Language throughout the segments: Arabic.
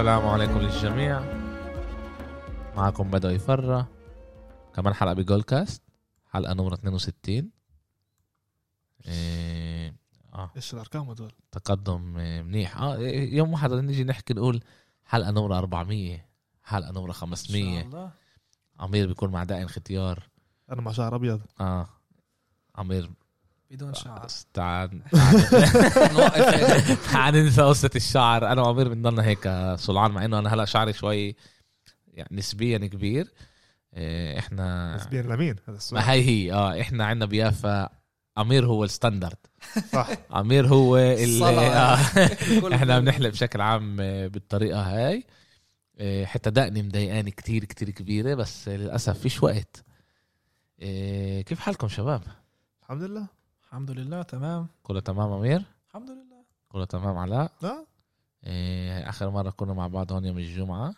السلام عليكم للجميع. معكم بدأ يفرى كمان حلقة بجول كاست حلقة نمرة 62 إيه آه. إيش الأرقام هدول؟ تقدم آه، منيح. آه إيه، يوم واحد نيجي نحكي نقول حلقة نمرة 400 حلقة نمرة إن شاء 500 الله. عمير بيكون مع دائن ختيار. أنا مع شعر أبيض. آه. عمير بدون شعر. تعال. تعال. ننسى قصة الشعر. أنا وعمير بنضلنا هيك صلعان مع إنه أنا هلأ شعري شوي يعني نسبيا كبير. إيه، إحنا نسبيا لمين؟ هذا السؤال. ما هي هي. آه إحنا عندنا بيافا أمير هو الستاندرد. صح. أمير هو ال الصلع. آه. إحنا بنحلق بشكل عام آه، بالطريقة هاي. آه، حتى دقني مضايقاني كتير كتير كبيرة بس للأسف فيش وقت. آه، كيف حالكم شباب؟ الحمد لله. الحمد لله تمام. كله تمام أمير؟ الحمد لله. كله تمام علاء؟ لا. آه، آخر مرة كنا مع بعض هون يوم الجمعة.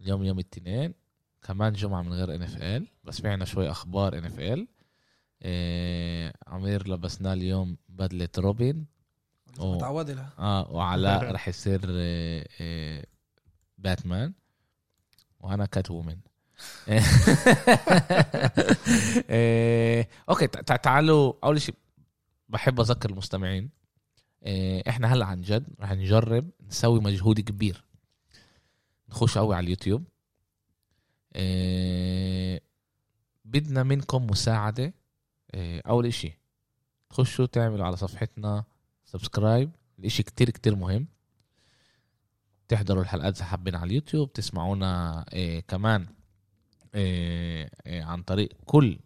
اليوم يوم الاثنين. كمان جمعة من غير NFL بس في عنا شوي أخبار NFL عمير لبسنا اليوم بدلة روبن. متعود لها. آه وعلاء رح يصير آه، آه، باتمان. وأنا Catwoman آه، أوكي تع- تعالوا أول شيء بحب أذكر المستمعين آه، إحنا هلأ عن جد رح نجرب نسوي مجهود كبير. نخش قوي على اليوتيوب. آه، بدنا منكم مساعدة آه، أول إشي تخشوا تعملوا على صفحتنا subscribe الإشي كتير كتير مهم. تحضروا الحلقات إذا حابين على اليوتيوب تسمعونا إيه كمان إيه إيه عن طريق كل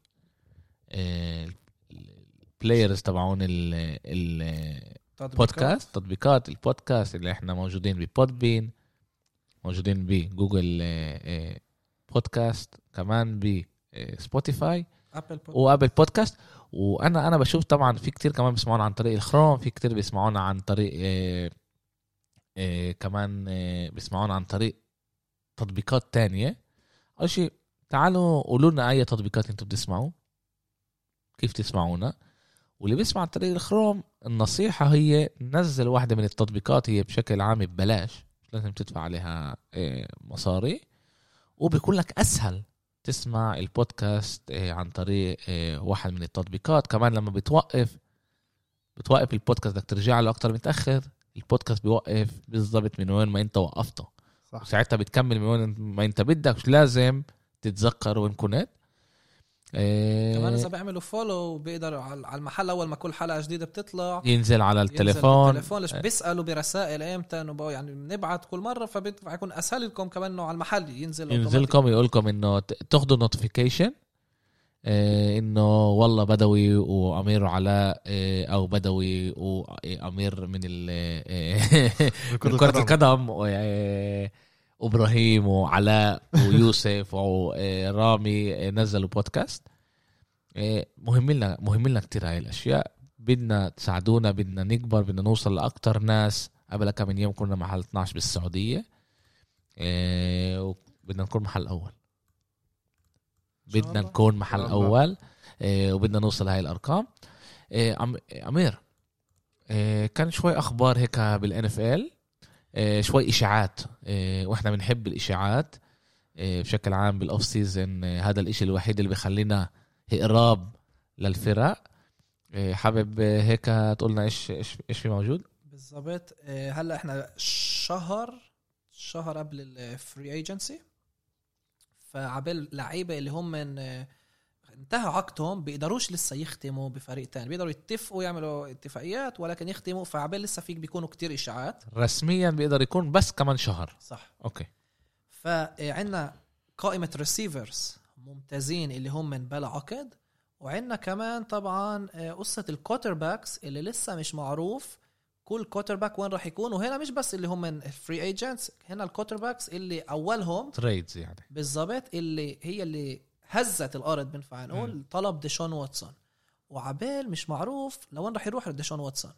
ال players تبعون ال- ال- البودكاست تطبيقات البودكاست اللي إحنا موجودين ب Podbean موجودين بجوجل إيه، إيه، بودكاست كمان ب Spotify Apple Pod- و Apple Podcast وأنا أنا بشوف طبعا في كتير كمان بيسمعونا عن طريق الخروم في كتير بيسمعونا عن طريق آه، آه، كمان آه، بيسمعونا عن طريق تطبيقات تانية. أول شيء تعالوا قولوا لنا أي تطبيقات أنتم بتسمعوا كيف تسمعونا. واللي بيسمع عن طريق الخروم النصيحة هي نزل واحدة من التطبيقات هي بشكل عام ببلاش مش لازم تدفع عليها آه، مصاري. وبيكون لك أسهل تسمع البودكاست آه، عن طريق آه، واحد من التطبيقات. كمان لما بتوقف بتوقف البودكاست بدك ترجع له أكتر متأخر البودكاست بيوقف بالضبط من وين ما أنت وقفته. صح. وساعتها بتكمل من وين ما أنت بدك. مش لازم تتذكر وين كنت. كمان إذا بيعملوا follow بيقدروا على على المحل أول ما كل حلقة جديدة بتطلع ينزل على ينزل التليفون. ليش؟ بيسألوا برسائل إمتى إنه يعني بنبعت كل مرة فبيكون أسهل لكم كمان إنه على المحل ينزل ينزلكم يقول لكم إنه ت- تاخذوا notification إنه والله بدوي وأمير وعلاء آه، أو بدوي وأمير من ال من كرة القدم. و- وإبراهيم وعلاء ويوسف ورامي آه، نزلوا بودكاست. آه، مهم لنا مهم لنا كثير هاي الأشياء. بدنا تساعدونا بدنا نكبر بدنا نوصل لاكثر ناس. قبل كم من يوم كنا محل 12 بالسعودية. آه، وبدنا نكون محل أول. بدنا. نكون محل. أول وبدنا نوصل هاي الأرقام. أمير كان شوي أخبار هيك بال NFL. شوي إشاعات. آه، وإحنا بنحب الإشاعات آه، بشكل عام بال off season آه، هذا الإشي الوحيد اللي بخلينا هراب للفرق. آه، حابب آه، هيك تقولنا إيش إيش إيش في موجود؟ بالضبط. آه، هلا إحنا شهر شهر قبل ال free agency فعبال لعيبة اللي هم من آه، انتهى عقدهم بيقدروش لسه يختموا بفريق تاني بيقدروا يتفقوا يعملوا اتفاقيات ولكن يختموا فعبال لسه فيك بيكونوا كتير إشاعات. رسميا بيقدر يكون بس كمان شهر. صح. أوكي. فعندنا قائمة receivers ممتازين اللي هم من بلا عقد وعندنا كمان طبعا آه، قصة ال quarterbacks اللي لسه مش معروف كل quarterback وين راح يكون وهنا مش بس اللي هم من free agents هنا ال quarterbacks اللي أولهم trades يعني. بالضبط اللي هي اللي هزت الأرض بنفع نقول طلب ديشون واتسون. وعبال مش معروف لوين راح يروح ديشون واتسون.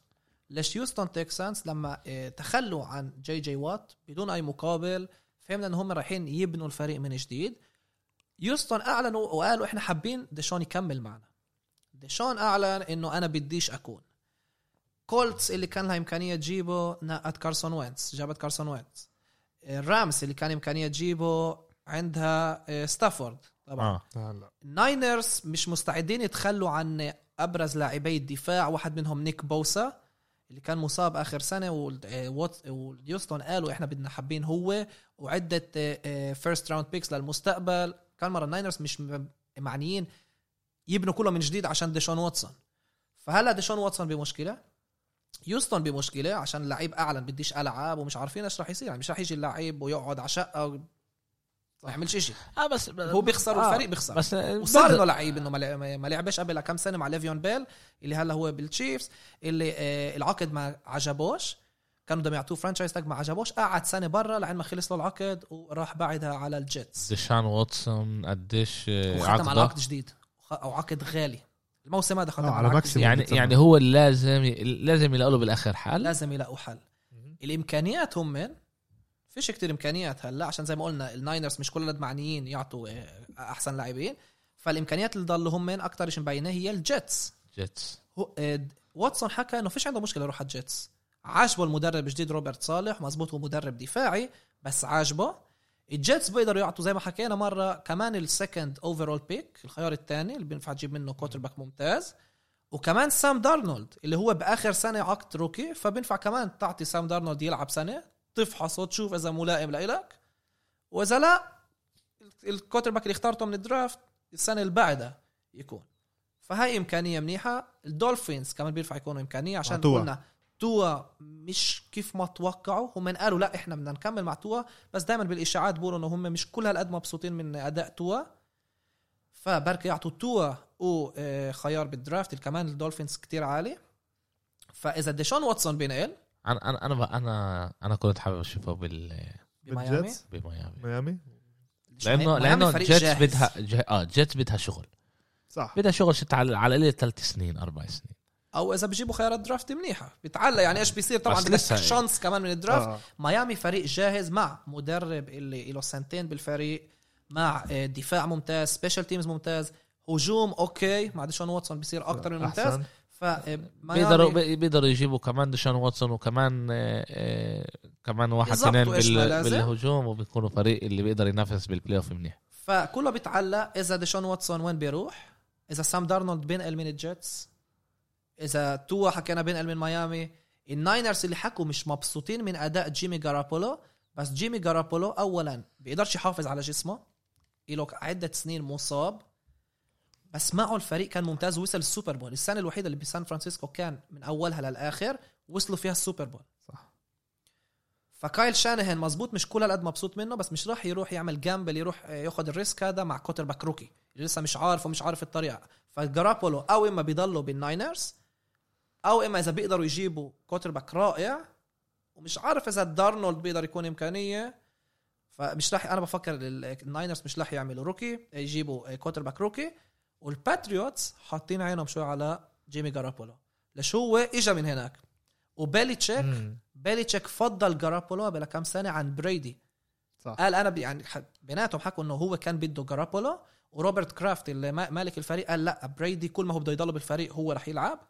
ليش يوستن تكسانس لما آه، تخلوا عن جي جي وات بدون أي مقابل فهمنا إن هم رايحين يبنوا الفريق من جديد. يوستن أعلنوا وقالوا إحنا حابين ديشون يكمل معنا. ديشون أعلن إنه أنا بديش أكون. كولتس اللي كان لها إمكانية تجيبه لقت كارسون وينتس جابت كارسون وينتس. الرامس اللي كان إمكانية تجيبه عندها آه، ستافورد. طبعا. لا الناينرز مش مستعدين يتخلوا عن أبرز لاعبي الدفاع. واحد منهم نيك بوسا اللي كان مصاب آخر سنة وال- آه، قالوا إحنا بدنا حابين هو وعدة first round picks للمستقبل. كان مرة الناينرز مش معنيين يبنوا كله من جديد عشان ديشون واتسون. فهلا ديشون واتسون بمشكلة يوستون بمشكلة عشان اللعيب أعلن بديش العاب ومش عارفين إيش راح يصير. يعني مش راح يجي اللعيب ويقعد على شقة و- ما يعملش شيء آه بس هو بيخسر آه، والفريق بيخسر. بس وصار إنه لعيب إنه ما لع- ما لعبش قبل كم سنة مع ليفيون بيل اللي هلا هو بالتشيفز اللي آه العقد ما عجبوش. كانوا بدهم يعطوه franchise tag ما عجبوش. قعد سنة برا لعند ما خلص له العقد وراح بعدها على الجيتس. ديشان واتسون قديش آه، وختم على عقد جديد. أو عقد غالي. الموسم هذا ختم آه، على عقد. جديد. يعني بتسمع. يعني هو لازم لازم يلاقوا له بالآخر حل؟ لازم يلاقوا حل. الإمكانيات هم من فيش كتير إمكانيات هلأ عشان زي ما قلنا الناينرز مش كل معنيين يعطوا آه، أحسن لاعبين. فالإمكانيات اللي ضلوا هم من أكثر شيء مبينه هي الجيتس جيتس آه، واتسون حكى إنه فيش عنده مشكلة يروح على الجيتس عاجبه المدرب الجديد روبرت صالح مزبوط هو مدرب دفاعي بس عاجبه. الجيتس بيقدروا يعطوا زي ما حكينا مرة كمان ال second overall pick الخيار الثاني اللي بينفع تجيب منه quarterback ممتاز. وكمان سام دارنولد اللي هو بآخر سنة عقد rookie فبينفع كمان تعطي سام دارنولد يلعب سنة. تفحصه وتشوف إذا ملائم لإلك. وإذا لا ال quarterback اللي اخترته من ال draft السنة اللي بعدها يكون. فهاي إمكانية منيحة. الدولفينز كمان بينفع يكونوا إمكانية عشان مع توا. قلنا توا مش كيف ما توقعوا. هم قالوا لا إحنا بدنا نكمل مع توا بس دائما بالإشاعات بيقولوا إنه هم مش كل هالقد مبسوطين من أداء توا فبركي يعطوا توا وخيار بال draft اللي كمان الدولفينز كتير عالي. فإذا ديشون واتسون بينقل أنا أنا أنا أنا أنا كنت حابب أشوفه بال بميامي؟ بالجيتس؟ بميامي. ميامي؟ لأنه لأنه جيتس. بدها جه- آه جيتس بدها شغل. صح. بدها شغل شت على على القليل ثلاث سنين أربع سنين. أو إذا بيجيبوا خيارات draft منيحة. بتعلق يعني إيش بيصير؟ طبعا بدك لسه- chance كمان من ال draft. آه. ميامي فريق جاهز مع مدرب اللي له سنتين بالفريق مع آه، دفاع ممتاز special teams ممتاز هجوم okay. مع ديشون واتسون بيصير أكتر من ممتاز. أحسن. ف بيقدروا بي- بيقدروا يجيبوا كمان ديشان واتسون وكمان آه، آه، كمان واحد اثنين بال-. بالهجوم وبيكونوا فريق اللي بيقدر ينافس بال playoff منيح فكله بيتعلق إذا ديشون واتسون وين بيروح إذا سام دارنولد بينقل من الجيتس إذا توا حكينا بينقل من ميامي الناينرز اللي حكوا مش مبسوطين من أداء جيمي جارابولو بس جيمي جارابولو اولا بيقدرش يحافظ على جسمه له عدة سنين مصاب بس معه الفريق كان ممتاز ووصل السوبر بول. السنة الوحيدة اللي بسان فرانسيسكو كان من أولها للآخر وصلوا فيها السوبر بول. صح. فكايل شانهن مزبوط مش كل هالقد مبسوط منه بس مش راح يروح يعمل gamble يروح ياخذ ال risk هذا مع quarterback rookie اللي لسه مش عارف ومش عارف الطريقة. فجرابولو أو إما بيضلوا بالناينرز أو إما إذا بيقدروا يجيبوا quarterback رائع ومش عارف إذا دارنولد بيقدر يكون إمكانية. فمش راح أنا بفكر ال- الناينرز مش راح يعملوا rookie يجيبوا quarterback rookie. والباتريوتس حاطين عينهم شوي على جيمي جارابولو ليش هو اجى من هناك؟ وبيليتشيك. بيليتشيك فضل جارابولو بلا كم سنة عن بريدي. صح. قال أنا يعني بيناتهم حكوا إنه هو كان بده جارابولو وروبرت كرافت اللي ما- مالك الفريق قال لا بريدي كل ما هو بده يضل بالفريق هو رح يلعب.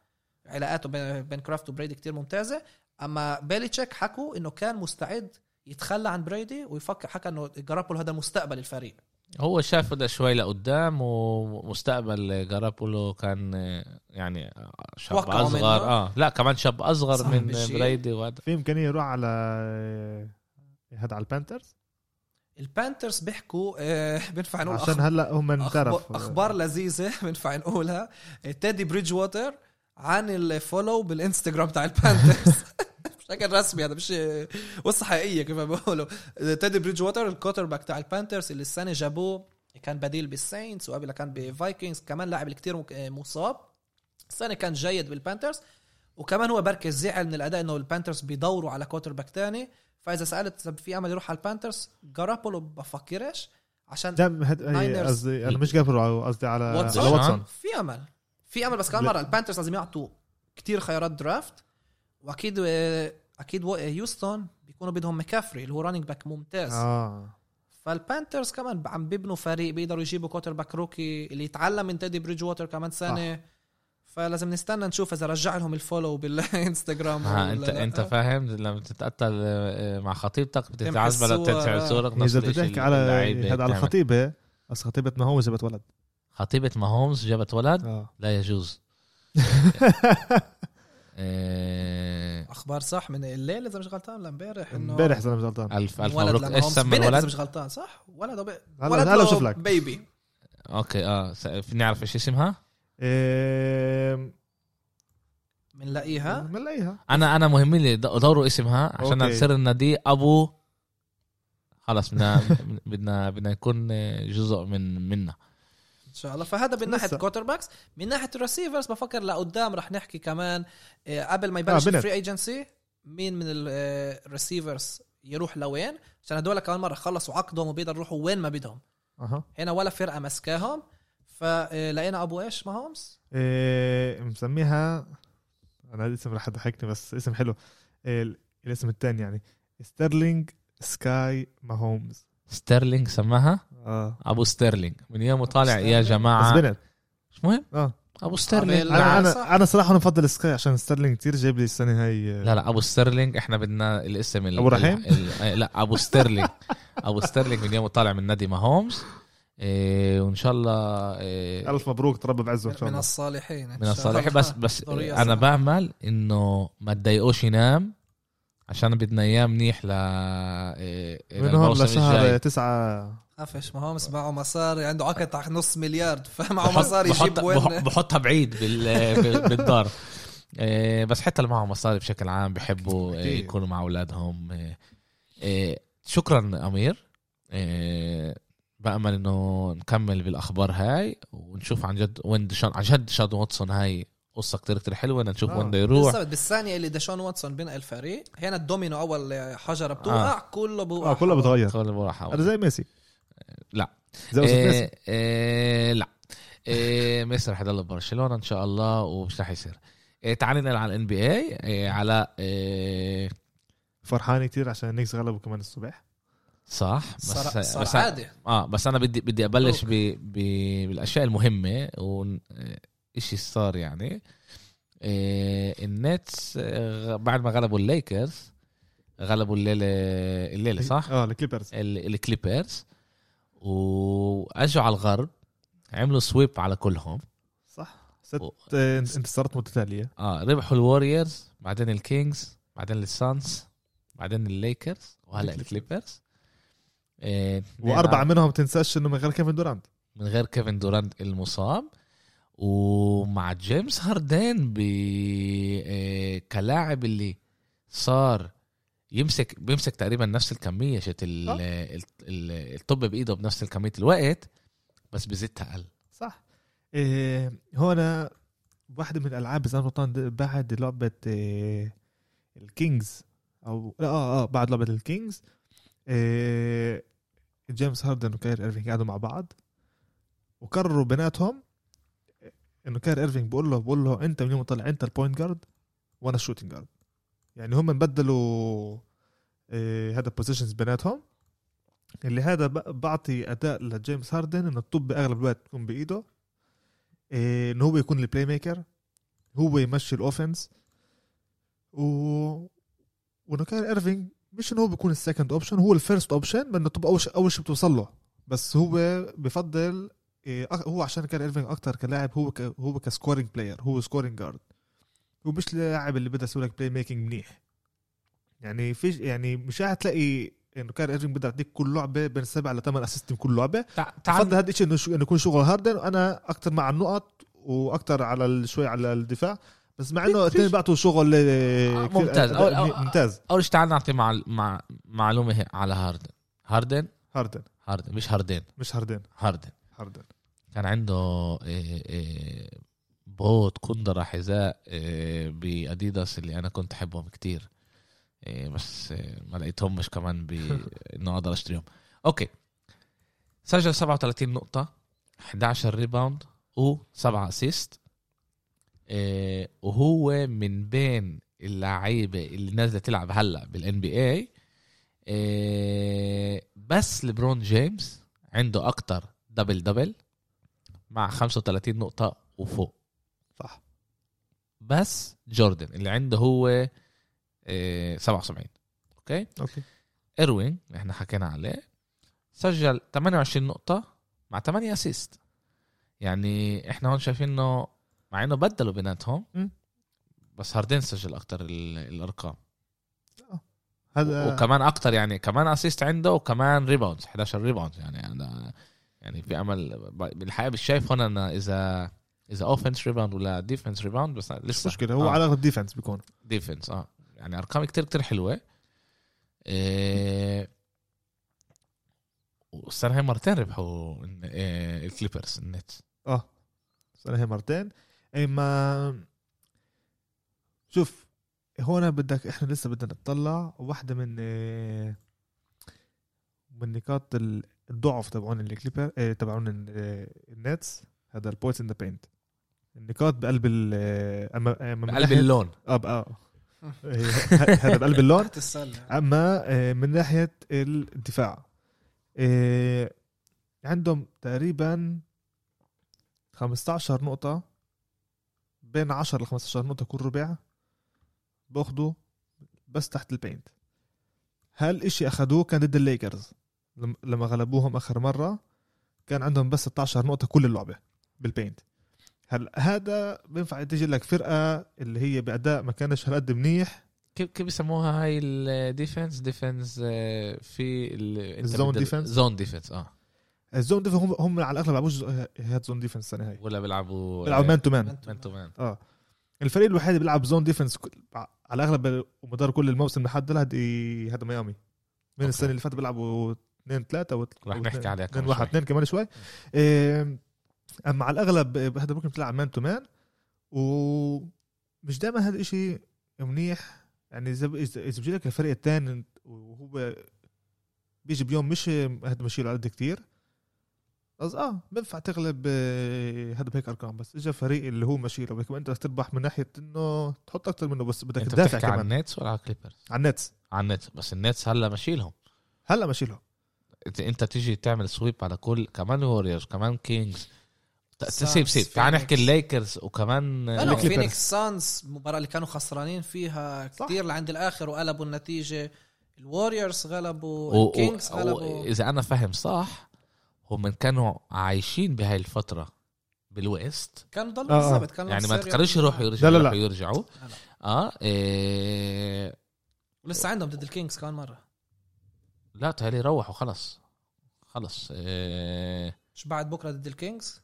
علاقاته بين بين كرافت وبريدي كتير ممتازة. أما بيليتشيك حكوا إنه كان مستعد يتخلى عن بريدي ويفكر حكى إنه جارابولو هذا مستقبل الفريق. هو شاف ده شوي لقدام ومستقبل جارابولو كان يعني شاب اصغر منه. آه. لا كمان شاب أصغر من. بريدي وهذا. في إمكانية يروح على هذا على البانترز؟ البانترز بيحكوا آه، بينفع نقول عشان هلأ هم أخبار, انترف أخبار لذيذة بنفع نقولها. تيدي بريدج ووتر unfollow بالإنستغرام تاع البانترز. بشكل رسمي هذا مش قصه حقيقية كيف ما بيقولوا تيدي بريدج ووتر ال quarterback تاع البانترز اللي السنة جابوه كان بديل بالساينتس وقبلها كان بفايكنجز كمان لاعب اللي مك- مصاب. السنة كان جيد بالبانترز وكمان هو بركز زعل من الأداء إنه البانترز بيدوروا على quarterback تاني. فإذا سألت في أمل يروح على البانترز جارابولو بفكرش عشان دم هد... قصدي أنا مش جابر قصدي على واتسون. في أمل. في أمل بس كمان. مرة البانترز لازم يعطوا كتير خيارات draft واكيد أكيد و- هيوستن بيكونوا بدهم مكافري اللي هو running back ممتاز. آه. فالبانترز كمان عم بيبنوا فريق بيقدروا يجيبوا quarterback rookie اللي يتعلم من تيدي بريدج ووتر كمان سنة. فلازم نستنى نشوف إذا رجع لهم الفولو بالإنستغرام. ها ولا انت لا. أنت فاهم؟ لما تتقتل آه، مع خطيبتك بتتعذب ولا بتنفع آه. صورك إذا نفس بدك الشيء تحكي على هذا على. الخطيبه بس خطيبة ما هو جابت ولد. خطيبة ماهومز جابت ولد؟ آه. لا يجوز. آه، أخبار صح من الليل إذا مش غلطان؟ لامبارح إنه امبارح إذا مش غلطان. الف ألف ولد مبروك. إيش سمى بنت إذا الولد؟ مش غلطان صح؟ ولد وب... هلا- ولد هلا بشوف لك. بيبي okay آه نعرف إيش اسمها؟ إيه بنلاقيها بنلاقيها أنا أنا مهم لي دوروا اسمها عشان. نصير النادي أبو. خلص بدنا بدنا بدنا نكون جزء من منا. إن شاء الله. فهذا من ناحية. quarterbacks من ناحية ال receivers بفكر لقدام رح نحكي كمان آه، قبل ما يبلش آه،. ال free agency مين من ال receivers يروح لوين؟ عشان هدول كمان مرة خلصوا عقدهم وبيقدروا يروحوا وين ما بدهم. أها. هنا ولا فرقة مسكاهم فلقينا أبو إيش؟ ماهومز؟ إيه مسميها أنا الاسم رح يضحكني بس اسم حلو. إيه ال- الاسم الثاني يعني ستيرلينج سكاي ماهومز ستيرلينج سماها؟ آه. أبو ستيرلينج. من يوم طالع يا ستيرلينج. بس جماعة. بنت مش مهم. آه. أبو ستيرلينج. أنا. أنا أنا صراحة أنا بفضل سكاي عشان ستيرلينج كثير جايب لي السنة هاي لا لا أبو ستيرلينج إحنا بدنا الاسم ال- أبو رحيم؟ ال- لا أبو ستيرلينج. أبو ستيرلينج من يوم طالع من نادي ماهومز. إيه وإن شاء الله إيه ألف مبروك تربى بعزه إن شاء من الله. الصالحين من شاء الصالح الله. بس بس أنا. بعمل إنه ما تضايقوش ينام عشان بدنا إياه منيح ل إيه، من هون لشهر الجاي تسعة قفش ماهومز معه مصاري عنده عقد تحت نص مليار. فمعه بحط- مصاري يجيب بحط- وين بح- بحطها بعيد بال- بال- بالدار. إيه، بس حتى اللي معهم مصاري بشكل عام بحبوا إيه،. يكونوا مع أولادهم. إيه، شكرا أمير. بأمل إنه نكمل بالأخبار هاي ونشوف عن جد وين دشان عن جد دشان واتسون هاي قصة كتير كتير حلوة بدنا نشوف آه، وين بده يروح بالضبط بالثانية اللي داشون واتسون بينقل الفريق هنا الدومينو أول حجرة بتوقع كله بوقع. آه كله بتغير. خلينا بروح أنا زي ميسي. لا. إيه إيه لا. إيه ميسي رح يضل ببرشلونه إن شاء الله ومش رح يصير. إيه تعال ننقل على ال NBA إيه على إيه فرحان كتير عشان النكس غلبوا كمان الصبح. صح. بس صار, صار بس عادي. آه بس أنا بدي بدي أبلش ب... ب... بالأشياء المهمة وشيء صار يعني. إيه النتس آه، بعد ما غلبوا الليكرز غلبوا الليلة الليلة صح؟ آه الكليبرز ال- الكليبرز وأجوا على الغرب عملوا sweep على كلهم. صح. ست و- آه، انتصارات متتالية. آه ربحوا الوريورز بعدين الكينجز بعدين السانز بعدين الليكرز وهلا الكليبرز إيه وأربعة منهم تنساش إنه من غير كيفن دورانت. من غير كيفن دورانت المصاب. ومع جيمس هاردين ب آه، كلاعب اللي صار يمسك بيمسك تقريبا نفس الكمية شت ال- آه. ال- ال- الطابة بإيده بنفس الكمية الوقت بس بزيدها أقل. صح. إيه هون واحدة من الألعاب اذا غلطان بعد لعبة إيه الكينجز أو لا آه آه بعد لعبة الكينجز إيه جيمس هاردن وكايري إيرفينج قعدوا مع بعض وقرروا بيناتهم إنه كايري إيرفينج بقول له بقول له أنت من يوم طلع أنت ال point guard وأنا ال shooting guard يعني هم بدلوا إيه هذا positions بيناتهم. اللي هذا بعطي أداء لجيمس هاردن إنه الطابة أغلب الوقت تكون بإيده. إيه إنه هو يكون ال playmaker هو يمشي ال offense و وإنه كايري إيرفينج مش إنه هو بيكون ال second option هو ال first option لأنه الطابة أول شيء أول شيء بتوصل له. بس هو بفضل أك- هو عشان كايري إيرفينج أكتر كلاعب هو ك هو ك scoring player هو scoring guard هو مش لاعب اللي بده يسوي لك playmaking منيح. يعني فيش يعني مش هتلاقي إنه كايري إيرفينج بده يعطيك كل لعبة بين سبعة لثمان assist من كل لعبة. بفضل تعال هذا الشيء إنه يكون شغل هاردن وأنا أكثر مع النقط وأكثر على شوي على الدفاع. بس مع إنه الاثنين بعطوا شغل آه، ممتاز. ممتاز. أول شيء تعال نعطي مع... مع... معلومة على هاردن هاردن هاردن هاردن مش هاردن مش هاردن هاردن هاردن كان عنده إيه إيه بوت كندرة حذاء إيه بأديداس اللي أنا كنت أحبهم كتير. إيه بس إيه ما لقيتهمش كمان بإنه أقدر أشتريهم. أوكي. سجل 37 نقطة 11 rebound و7 assist وهو من بين اللعيبة اللي نازلة تلعب هلأ بال NBA بس لبرون جيمس عنده أكتر double double مع 35 نقطة وفوق. بس جوردن اللي عنده هو آه، 77 أوكي؟ أوكي. إيرفينج اللي إحنا حكينا عليه سجل 28 نقطة مع 8 assist يعني إحنا هون شايفين إنه مع إنه بدلوا بيناتهم. بس هاردين سجل أكتر ال- الأرقام. هذا وكمان أكتر يعني كمان assist عنده وكمان rebounds 11 rebound يعني أنا يعني في أمل بالحقيقة مش شايف هون أنا إذا إذا offense rebound ولا defense rebound بس مش لسه مشكلة هو آه. على الاغلب defense بيكون. defense آه. يعني أرقام كتير كتير حلوة. إيه هي مرتين ربحوا الن- إيه الكليبرز النت آه. هي مرتين. اي ما شوف هون بدك إحنا لسه بدنا نطلع واحدة من آه، من نقاط ال- الضعف تبعون الكليبر آه، تبعون آه، النتس هذا ال points in the paint. النقاط بقلب ال آه، أما- آه، من بقلب ناحية- اللون. آه بقى- آه، هذا بقلب اللون. أما آه، من ناحية الدفاع عندهم تقريبا 15 نقطة بين 10 ل 15 نقطة كل ربع باخذوا بس تحت ال paint. هالشيء اخذوه كان ضد الليكرز؟ لم- لما غلبوهم آخر مرة كان عندهم بس 16 نقطة كل اللعبة بال paint. هل هذا بينفع تيجي لك فرقة اللي هي بأداء ما كانش هالقد منيح. كيف كيف بيسموها هاي ال defense defense آه، في ال zone defense؟ zone defense آه. ال zone defense هم هم على الأغلب بيلعبوش هاد zone defense السنة هاي. ولا بيلعبوا بيلعبوا man to man man to man آه. الفريق الوحيد اللي بيلعب zone defense على الأغلب ومدار كل الموسم لحد هي هذا ميامي. من أوكي. السنة اللي فاتت بيلعبوا 2 3 و رح نحكي عليها 2 كمان 1 شوي. 2 كمان شوي. إيه، اما على الأغلب هذا بروكلين بتلعب man to man ومش دائما هذا الشيء منيح. يعني إذا إذا بيجي لك الفريق الثاني وهو بيجي بيوم مش هذا ماشي له قد كتير. بس آه بينفع تغلب آه، هذا بهيك أرقام. بس اجى فريق اللي هو ماشي له بدك أنت بدك تربح من ناحية إنه تحط أكثر منه بس بدك تدافع كمان. النتس ولا على الكليبرز؟ على النتس على النتس بس النتس هلأ ماشيلهم هلأ ماشي له أنت تيجي تعمل sweep على كل كمان ووريرز كمان كينجز سيب سيب تعال نحكي. الليكرز وكمان لا. فينيكس سانز المباراه اللي كانوا خسرانين فيها. كثير لعند الآخر وقلبوا النتيجة الوريورز غلبوا و- الكينجز و- غلبوا إذا أنا فاهم صح هم كانوا عايشين بهاي الفترة بال West كانوا ضلوا آه، آه. بالضبط كانوا يعني ما تقدرش يروحوا يرجعوا لا، لا، لا. يرجعوا لا، لا. آه إيه ولسه عندهم ضد الكينجز كمان مرة لا تهيألي روحوا خلص خلص إيه مش بعد بكرة ضد الكينجز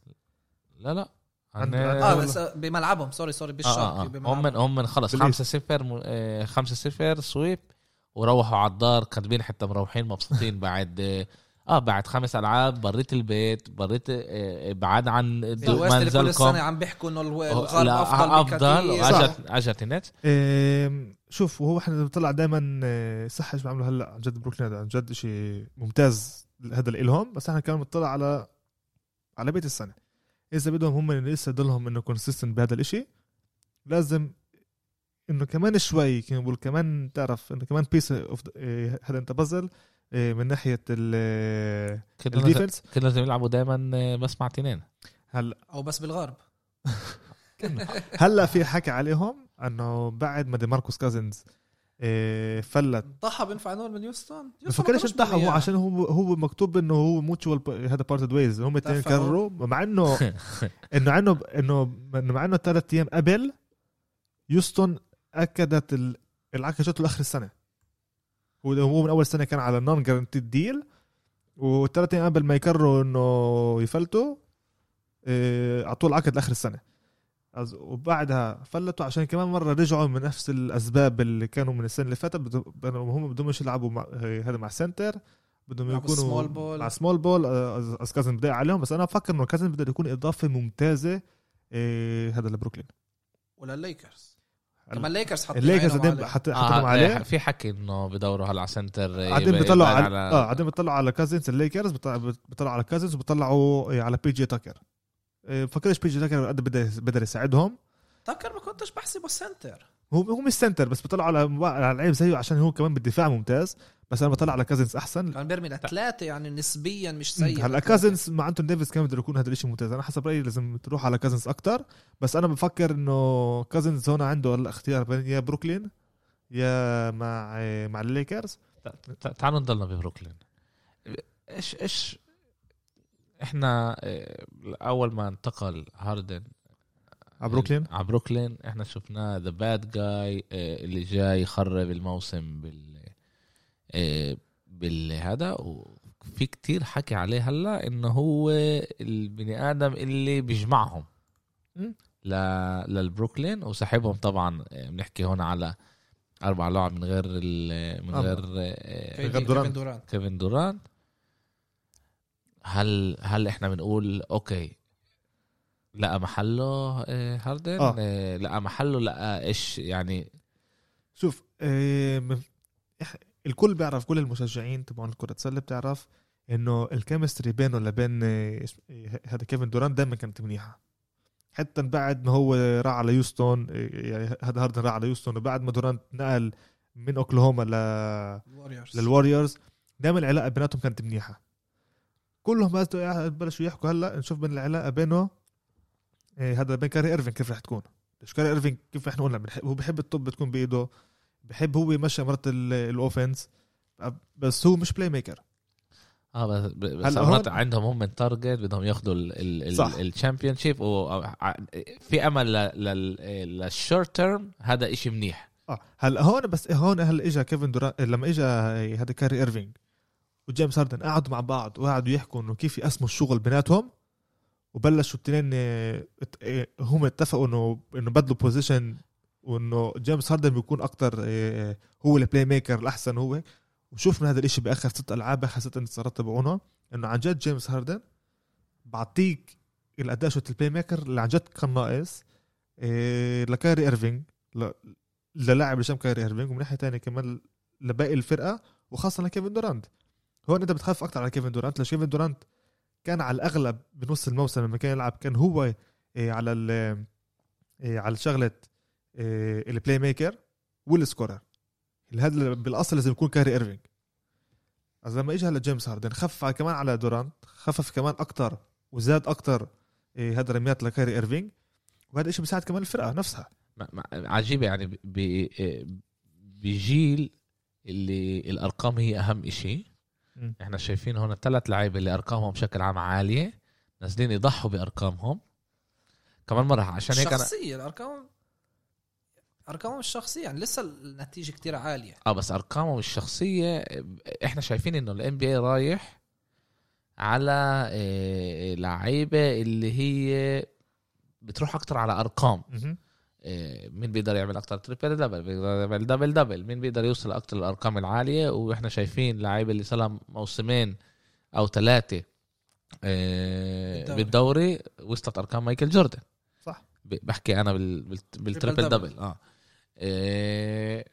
لا لا. عند- آه بس بملعبهم. sorry sorry آه بالشرق آه. هم بملعبهم. من هم من خلص بال East. 5 0 آه 5 0 sweep وروحوا على الدار كاتبين حتى مروحين مبسوطين بعد آه بعد خمس ألعاب برات البيت برات آه بعد عن اللي كل السنة منزلكم عم بيحكوا إنه الغرب أفضل أفضل. اجت اجت النت إيه، شوف وهو إحنا بنطلع دائما صح إيش بيعملوا هلأ عن جد بروكلين هذا. عن جد شيء ممتاز هذا لإلهم بس إحنا كمان بنطلع على على بيت السنة. إذا بدهم هم لسه يضلهم إنه consistent بهذا الإشي لازم إنه كمان شوي كنا بقول كمان تعرف إنه كمان piece of هذا أنت بازل من ناحية ال- كنا لازم ال defense. كنا لازم يلعبوا دائما بس مع تنين هلا. أو بس بالغرب. هلا في حكي عليهم إنه بعد ما دي ماركوس كازنز إيه، فلت. ضحى بينفع نقول من يوستن ما فكرش انتحى هو عشان هو هو مكتوب إنه هو mutual هذا parted ways هم الاثنين. كرروا مع إنه إنه عنه إنه مع إنه ثلاث أيام قبل يوستن أكدت ال- العقد جاته لاخر السنة. هو من أول سنة كان على non guaranteed deal وثلاث أيام قبل ما يقرروا إنه يفلتوا اعطوه العقد لآخر السنة. وبعدها فلتوا عشان كمان مرة رجعوا من نفس الأسباب اللي كانوا من السنة اللي فاتت. بدهم بدهم- هم بدهم يلعبوا مع هذا مع center بدهم يكونوا small ball. مع small ball אז كازنز بدأ عليهم بس أنا بفكر إنه كازن بده يكون إضافة ممتازة إيه هذا لبروكلين. ولا الليكرز كمان الليكرز حاطين الليكرز قاعدين عليه. حط- آه حطهم عليه. في حكي إنه بدوروا هلا على center قاعدين يبقى- بيطلعوا على آه قاعدين بيطلعوا على كازنز الليكرز بيطلعوا بيطلعوا على كازنز وبيطلعوا إيه، على بي جي تاكر إيه، بفكرش بي جي تاكر قد بقدر يساعدهم. تاكر ما كنتش بحسبه center هو هو مش center بس بطلع على على لعيب زيه عشان هو كمان بالدفاع ممتاز. بس أنا بطلع على كازنز أحسن. كان بيرمي لثلاثه يعني نسبيا مش سيء هلا. كازنز مع أنتون ديفيس كمان بده يكون هذا الشيء ممتاز. أنا حسب رأيي لازم تروح على كازنز أكتر. بس أنا بفكر إنه كازنز هون عنده هلا اختيار بين يا بروكلين يا مع مع الليكرز تع- تعالوا نضلنا ببروكلين. إيش إيش إحنا آه، أول ما انتقل هاردن على بروكلين على بروكلين إحنا شفناه the bad guy اللي جاي يخرب الموسم بال آه، بالهذا وفي كتير حكي عليه هلا إنه هو البني آدم اللي بيجمعهم. ل... للبروكلين وسحبهم طبعا آه، بنحكي هون على أربع لعب من غير ال... من. غير. كيفن دورانت كيفن دورانت هل هل إحنا بنقول أوكي لقى محله آه، هاردن آه. آه. لقى محله لقى إيش يعني شوف آه، الكل بيعرف كل المشجعين تبعون كرة السلة بتعرف إنه ال chemistry بينه لبين آه، هذا كيفن دوران دائما كانت منيحة حتى بعد ما هو راح على يوستون يعني هذا هاردن راح على يوستون وبعد ما دورانت نقل من أوكلاهوما ل للوريورز دائما العلاقة بيناتهم كانت منيحة كلهم بس بلشوا يحكوا. هلا نشوف بين العلاقة بينه إيه هذا بين كاري إيرفين كيف رح تكون. مش كاري إيرفين كيف إحنا قلنا هو بحب الطابة تكون بإيده بحب هو يمشي مرات ال- ال offense بس هو مش playmaker آه بس بس مرات عندهم هم من target بدهم ياخذوا. ال championship وفي أمل لل short term هذا إشي منيح. آه هلا هون بس هون هلا اجى كيفن دوران لما اجى هذا كاري ايرفينج وجيمس هاردن قعدوا مع بعض وقعدوا يحكوا إنه كيف يقسموا الشغل بيناتهم وبلشوا التنين آه، آه، هم اتفقوا إنه إنه بدلوا position وإنه جيمس هاردن بيكون أكتر آه، هو ال playmaker الأحسن هو. وشوفنا هذا الإشي بآخر ست ألعاب آخر ست انتصارات تبعونه إنه عن جد جيمس هاردن بعطيك الاداء شوت ال playmaker اللي عن جد كان ناقص لكاري ايرفينج للاعب اللي شام كايري ايرفينج ومن ناحية ثانية كمان لباقي الفرقة وخاصة لكيفن دورانت. هون أنت بتخاف أكثر على كيفن دورانت ليش كيفن دورانت كان على الأغلب بنص الموسم لما كان يلعب كان هو إيه، على ال إيه، على شغلة ال playmaker وال scorer هذا بالأصل لازم يكون كاري إيرفينج. אז لما اجى هلا جيمس هاردن على- كمان على دورانت خفف كمان أكثر وزاد أكثر هذا رميات لكاري إيرفينج. وهذا الشيء بيساعد كمان الفرقة نفسها. عجيبة يعني بجيل اللي الأرقام هي أهم إشي. مم. إحنا شايفين هون الثلاث لعيبة اللي أرقامهم بشكل عام عالية نازلين يضحوا بأرقامهم. كمان مرة عشان هيك أنا الشخصيه الارقام أرقامهم الشخصية يعني لسه النتيجة كتير عالية. آه بس أرقامهم الشخصية إحنا شايفين إنه ال MVP رايح على آه، لعيبة اللي هي بتروح أكتر على أرقام. آه، مين بيقدر يعمل أكتر triple double بيقدر يعمل double double مين بيقدر يوصل أكتر الأرقام العالية؟ وإحنا شايفين لعيبه اللي صار موسمين أو ثلاثة بالدوري. بالدوري وصلت أرقام مايكل جوردن. صح. بحكي أنا بال- بال- بال triple double. double آه. آه،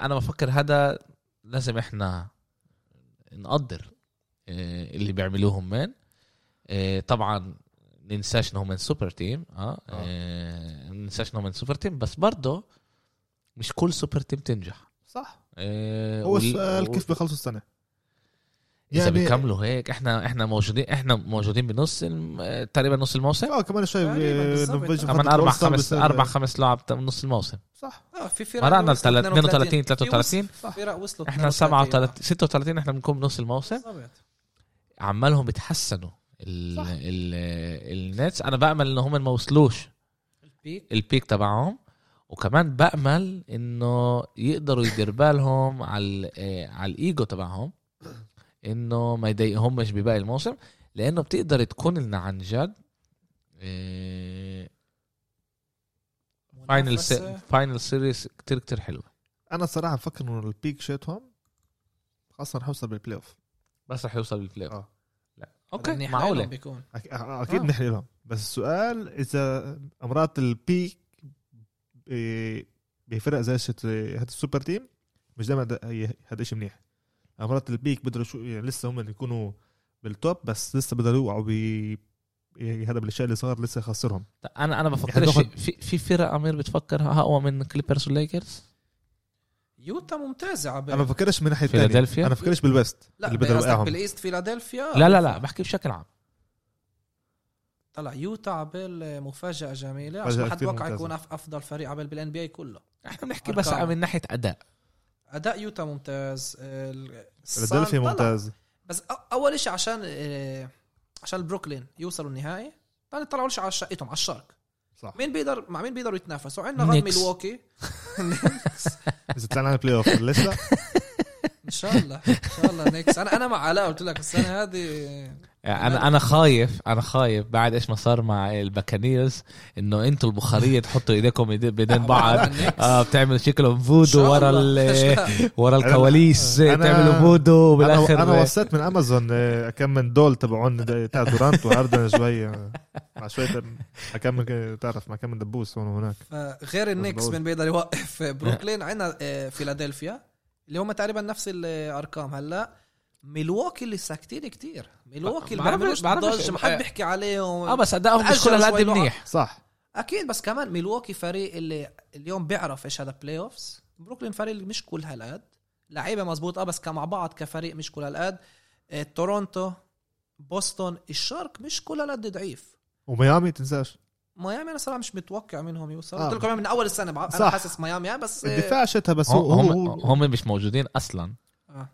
أنا بفكر هذا لازم إحنا نقدر اللي بيعملوهم من. آه، طبعا ننساش إنهم من super team آه, آه. ننساش إنهم من super team بس برضه مش كل super team تنجح. صح. آه هو وال- السؤال كيف بيخلصوا السنة؟ إذا يعني- بيكملوا هيك إحنا إحنا موجودين إحنا موجودين بنص الم- آه، تقريبا نص الموسم؟ آه كمان شوي آه، كمان أربع خمس أربع خمس لعب من نص الموسم. صح. آه في فرق مرقنا وصلت ال 32 في 33 وص- فرق وصلوا إحنا 37 36 إحنا بنكون بنص الموسم. عمالهم بيتحسنوا. ال. ال النتس أنا بأمل إن هم ما وصلوش. البيك. البيك تبعهم. وكمان بأمل إنه يقدروا يدير بالهم على آه، على الإيجو تبعهم. إنه ما يضايقهمش بباقي الموسم. لأنه بتقدر تكون لنا عن جد final. final series كتير كتير حلوة. أنا الصراحه بفكر إنه ال peak شيتهم خاصة رح يوصل بال playoff بس رح يوصل بال playoff هذا أوكي منيح معقولة. لهم بيكون. أك- آه، أكيد آه. نحكي لهم. بس السؤال إذا أمرات ال peak بفرق زي هذا ال super team مش دائما هذا شيء منيح. أمرات ال peak بيقدروا شو يعني لسه هم يكونوا بال top بس لسه بيقدروا يوقعوا هذا بالأشياء اللي صار لسه خسرهم أنا أنا بفكرش ناخد- في في فرق أمير بتفكر اقوى من كليبرز والليكرز يوتا ممتازة عبال أنا ما بفكرش من ناحية فيلادلفيا؟ أنا بفكرش بال west لا اللي يوقعهم بال east فيلادلفيا؟ لا لا لا بحكي بشكل عام. طلع يوتا عبال مفاجأة جميلة. مفاجأة عشان ما حد ممتازة. يكون أفضل فريق عبال بال NBA كله. إحنا بنحكي بس. من ناحية أداء. أداء يوتا ممتاز. فيلادلفيا. ممتاز. بس أ- أول شيء عشان آه، عشان البروكلين يوصلوا النهائي ثاني طلعوا شيء على شقتهم على الشرق. صح. مين بيقدر مع مين بيقدروا يتنافسوا؟ عندنا غير. ميلواكي. إذا طلعنا ال playoff لسه إن شاء الله إن شاء الله نيكس أنا أنا مع علاء قلت لك السنة هذه يعني أنا أنا خايف أنا خايف بعد إيش ما صار مع الباكانيرز إنه أنتوا البخارية تحطوا إيديكم بين بعض. آه بتعملوا شكلهم فودو ورا ورا الكواليس تعملوا فودو أنا وبالاخر أنا وصلت من أمازون آه، كم من دول تبعون تاع دورانت وهاردن شوي آه، مع شوية كم تعرف مع كم من دبوس هون وهناك. غير مظبوط. من بيقدر يوقف بروكلين عندنا آه، فيلادلفيا. اللي هم تقريبا نفس الأرقام. هلأ ميلواكي اللي ساكتين كتير. ميلواكي اللي بعرفش- بيعملوش بعرفش. ما حد بيحكي عليهم. آه بس أدائهم مش كل هالقد. منيح. صح. أكيد بس كمان ميلواكي فريق اللي اليوم بيعرف إيش هذا playoffs بروكلين فريق اللي مش كل هالقد. لعيبة مزبوط آه بس كمع بعض كفريق مش كل هالقد. آه، تورونتو بوسطن الشرق مش كل هالقد ضعيف. وميامي تنساش. ميامي أنا صراحة مش متوقع منهم يوصلوا آه. قلت لكم من أول السنة بع- أنا صح. حاسس ميامي بس الدفاع شتها بس هو هم هو هم, هم مش موجودين أصلا آه.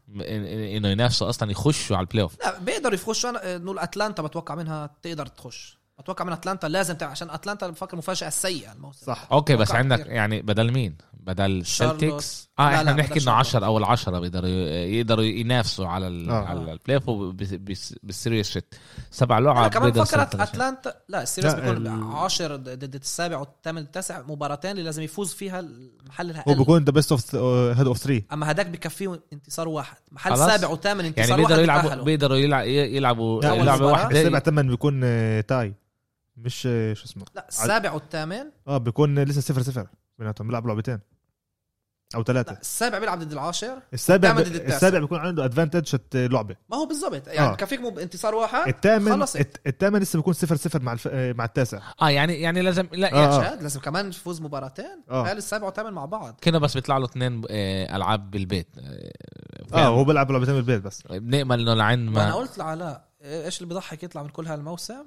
إنه ينافسوا أصلا يخشوا على ال playoff لا بيقدروا يخشوا أنا آه، نقول أتلانتا بتوقع منها تقدر تخش بتوقع من أتلانتا لازم تعمل عشان أتلانتا بفكر مفاجأة سيئة الموسم صح أوكي بس عندك كتير. يعني بدل مين؟ بدل شارلوت. آه لا، إحنا بنحكي إنه شارلوت. 10 أو العشرة بيقدروا يقدروا ينافسوا على ال آه. على البلاي اوف وبس- بس- بالسيريس شيت سبع أنا لعب كمان بفكر شيء. أتلانتا لا السيريس بيكون ال- 10 ضد السابع والثامن التاسع مباراتين اللي لازم يفوز فيها المحل هو الاقل بيكون ذا بيست اوف هيد اوف 3 أما هداك بكفيه انتصار واحد محل خلاص. سابع وثامن انتصار يعني واحد بيقدروا يلعبوا. بيقدروا يلع- يلعبوا لعبة. واحدة السابع ثمن بيكون آه، تاي مش آه، شو اسمه لا السابع والثامن آه بيكون لسه صفر صفر بيناتهم بيلعبوا لعبتين أو لا ثلاثة السابع بيلعب ضد العاشر السابع التاسع. السابع بيكون عنده ادفانتج شت لعبة. ما هو بالضبط يعني آه. بكفيك مب... انتصار واحد الثامن الثامن لسه بيكون صفر صفر مع الف... آه، مع التاسع. آه يعني يعني لازم لا آه. يعني شاد لازم كمان يفوز مباراتين. آه. قال السابع والثامن مع بعض. كده بس بيطلع له اثنين آه، ألعاب بالبيت. آه هو بيلعب لعبتين بالبيت بس. بنأمل انه لعين وأنا ما قلت لعلاء إيش اللي بيضحك يطلع من كل هالموسم؟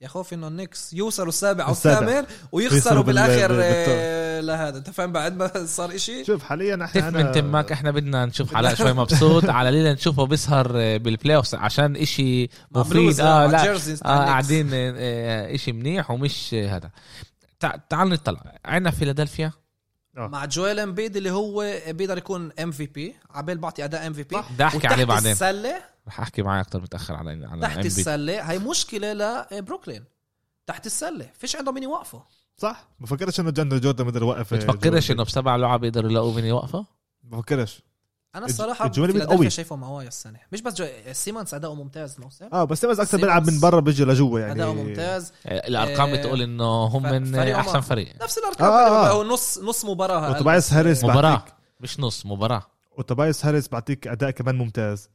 يا خوفي إنه النكس يوصلوا السابع أو. الثامن ويخسروا ويخسروا بال- بالآخر بال- آه، لهذا. أنت فاهم؟ بعد ما صار إشي. شوف حاليا إحنا تف من تمك إحنا بدنا نشوف علاء شوي مبسوط. على القليلة نشوفه بيسهر آه، بال playoff عشان إشي مفيد. آه لا آه. قاعدين آه، إشي منيح ومش هذا. تع- تعال نطلع. عندنا فيلادلفيا. مع جويل امبيد اللي هو بيقدر يكون MVP عبال بعطي أداء MVP بدي أحكي عليه بعدين. السلة رح أحكي معي أكثر متأخر على على تحت Embiid. السلة. هي مشكلة لبروكلين تحت السلة. فيش عندهم مين يوقفه صح. بفكرش إنه دي أندري جوردن بقدر يوقف آه، بتفكرش إنه بسبع لعب يقدروا يلاقوا مين يوقفه؟ بفكرش أنا الصراحة فيلادلفيا قوي. شايفه معوايا السنة. مش بس جو... سيمونز أداؤه ممتاز الموسم. آه بس سيمونز أكثر بيلعب من برا بيجي لجوا يعني. أداؤه ممتاز. آه، الأرقام آه، بتقول إنه هم من أحسن. فريق. نفس الأرقام آه، آه. هو نص نص مباراة. وتوبايس هاريس مباراة. بعطيك مش نص مباراة. وتوبايس هاريس بعطيك أداء كمان ممتاز.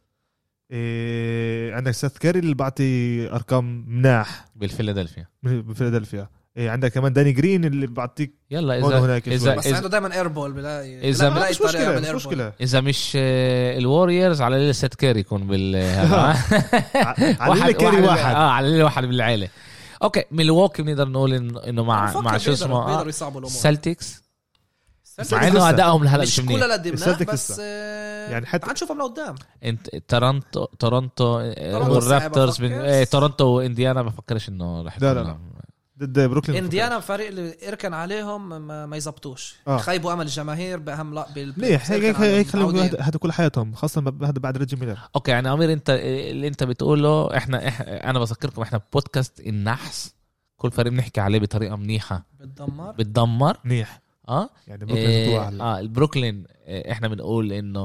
إيه عندك سيث كاري اللي بعطي أرقام مناح. بالفيلادلفيا. بفيلادلفيا إيه عندك كمان داني جرين اللي بعطيك يلا اذا وهناك اذا. بس اذا, عنده دائما air ball بلاقي ما- بلاقي مش مشكلة مش. مشكلة. إذا مش آه، الوريورز على القليلة سيت كيري يكون بال. على كاري واحد. آه على القليلة واحد بالعيلة. أوكي ميلواكي بنقدر نقول انه إنه مع مع شو اسمه آه سلتكس السلتكس مع إنه. أدائهم لهلا مش كل السلتكس بس لسه. آه، يعني حتى- تعال نشوفهم لقدام. انت تورنتو تورنتو آه، والرابترز بن... إيه تورنتو وإنديانا بفكرش إنه رح لا، لا، لا. ضد بروكلين إنديانا فريق اللي إركن عليهم ما, ما يزبطوش آه. خيبوا أمل الجماهير بأهم لا منيح هيك هيك خليهم هذا كل حياتهم خاصة هذا بعد ريجي ميلر. أوكي يعني أمير انت اللي أنت بتقوله إحنا, إحنا أنا بذكركم إحنا بودكاست النحس كل فريق بنحكي عليه بطريقة منيحة. بتدمر بتدمر منيح. آه؟ يعني بروكلين إيه. آه البروكلين إيه إحنا بنقول إنه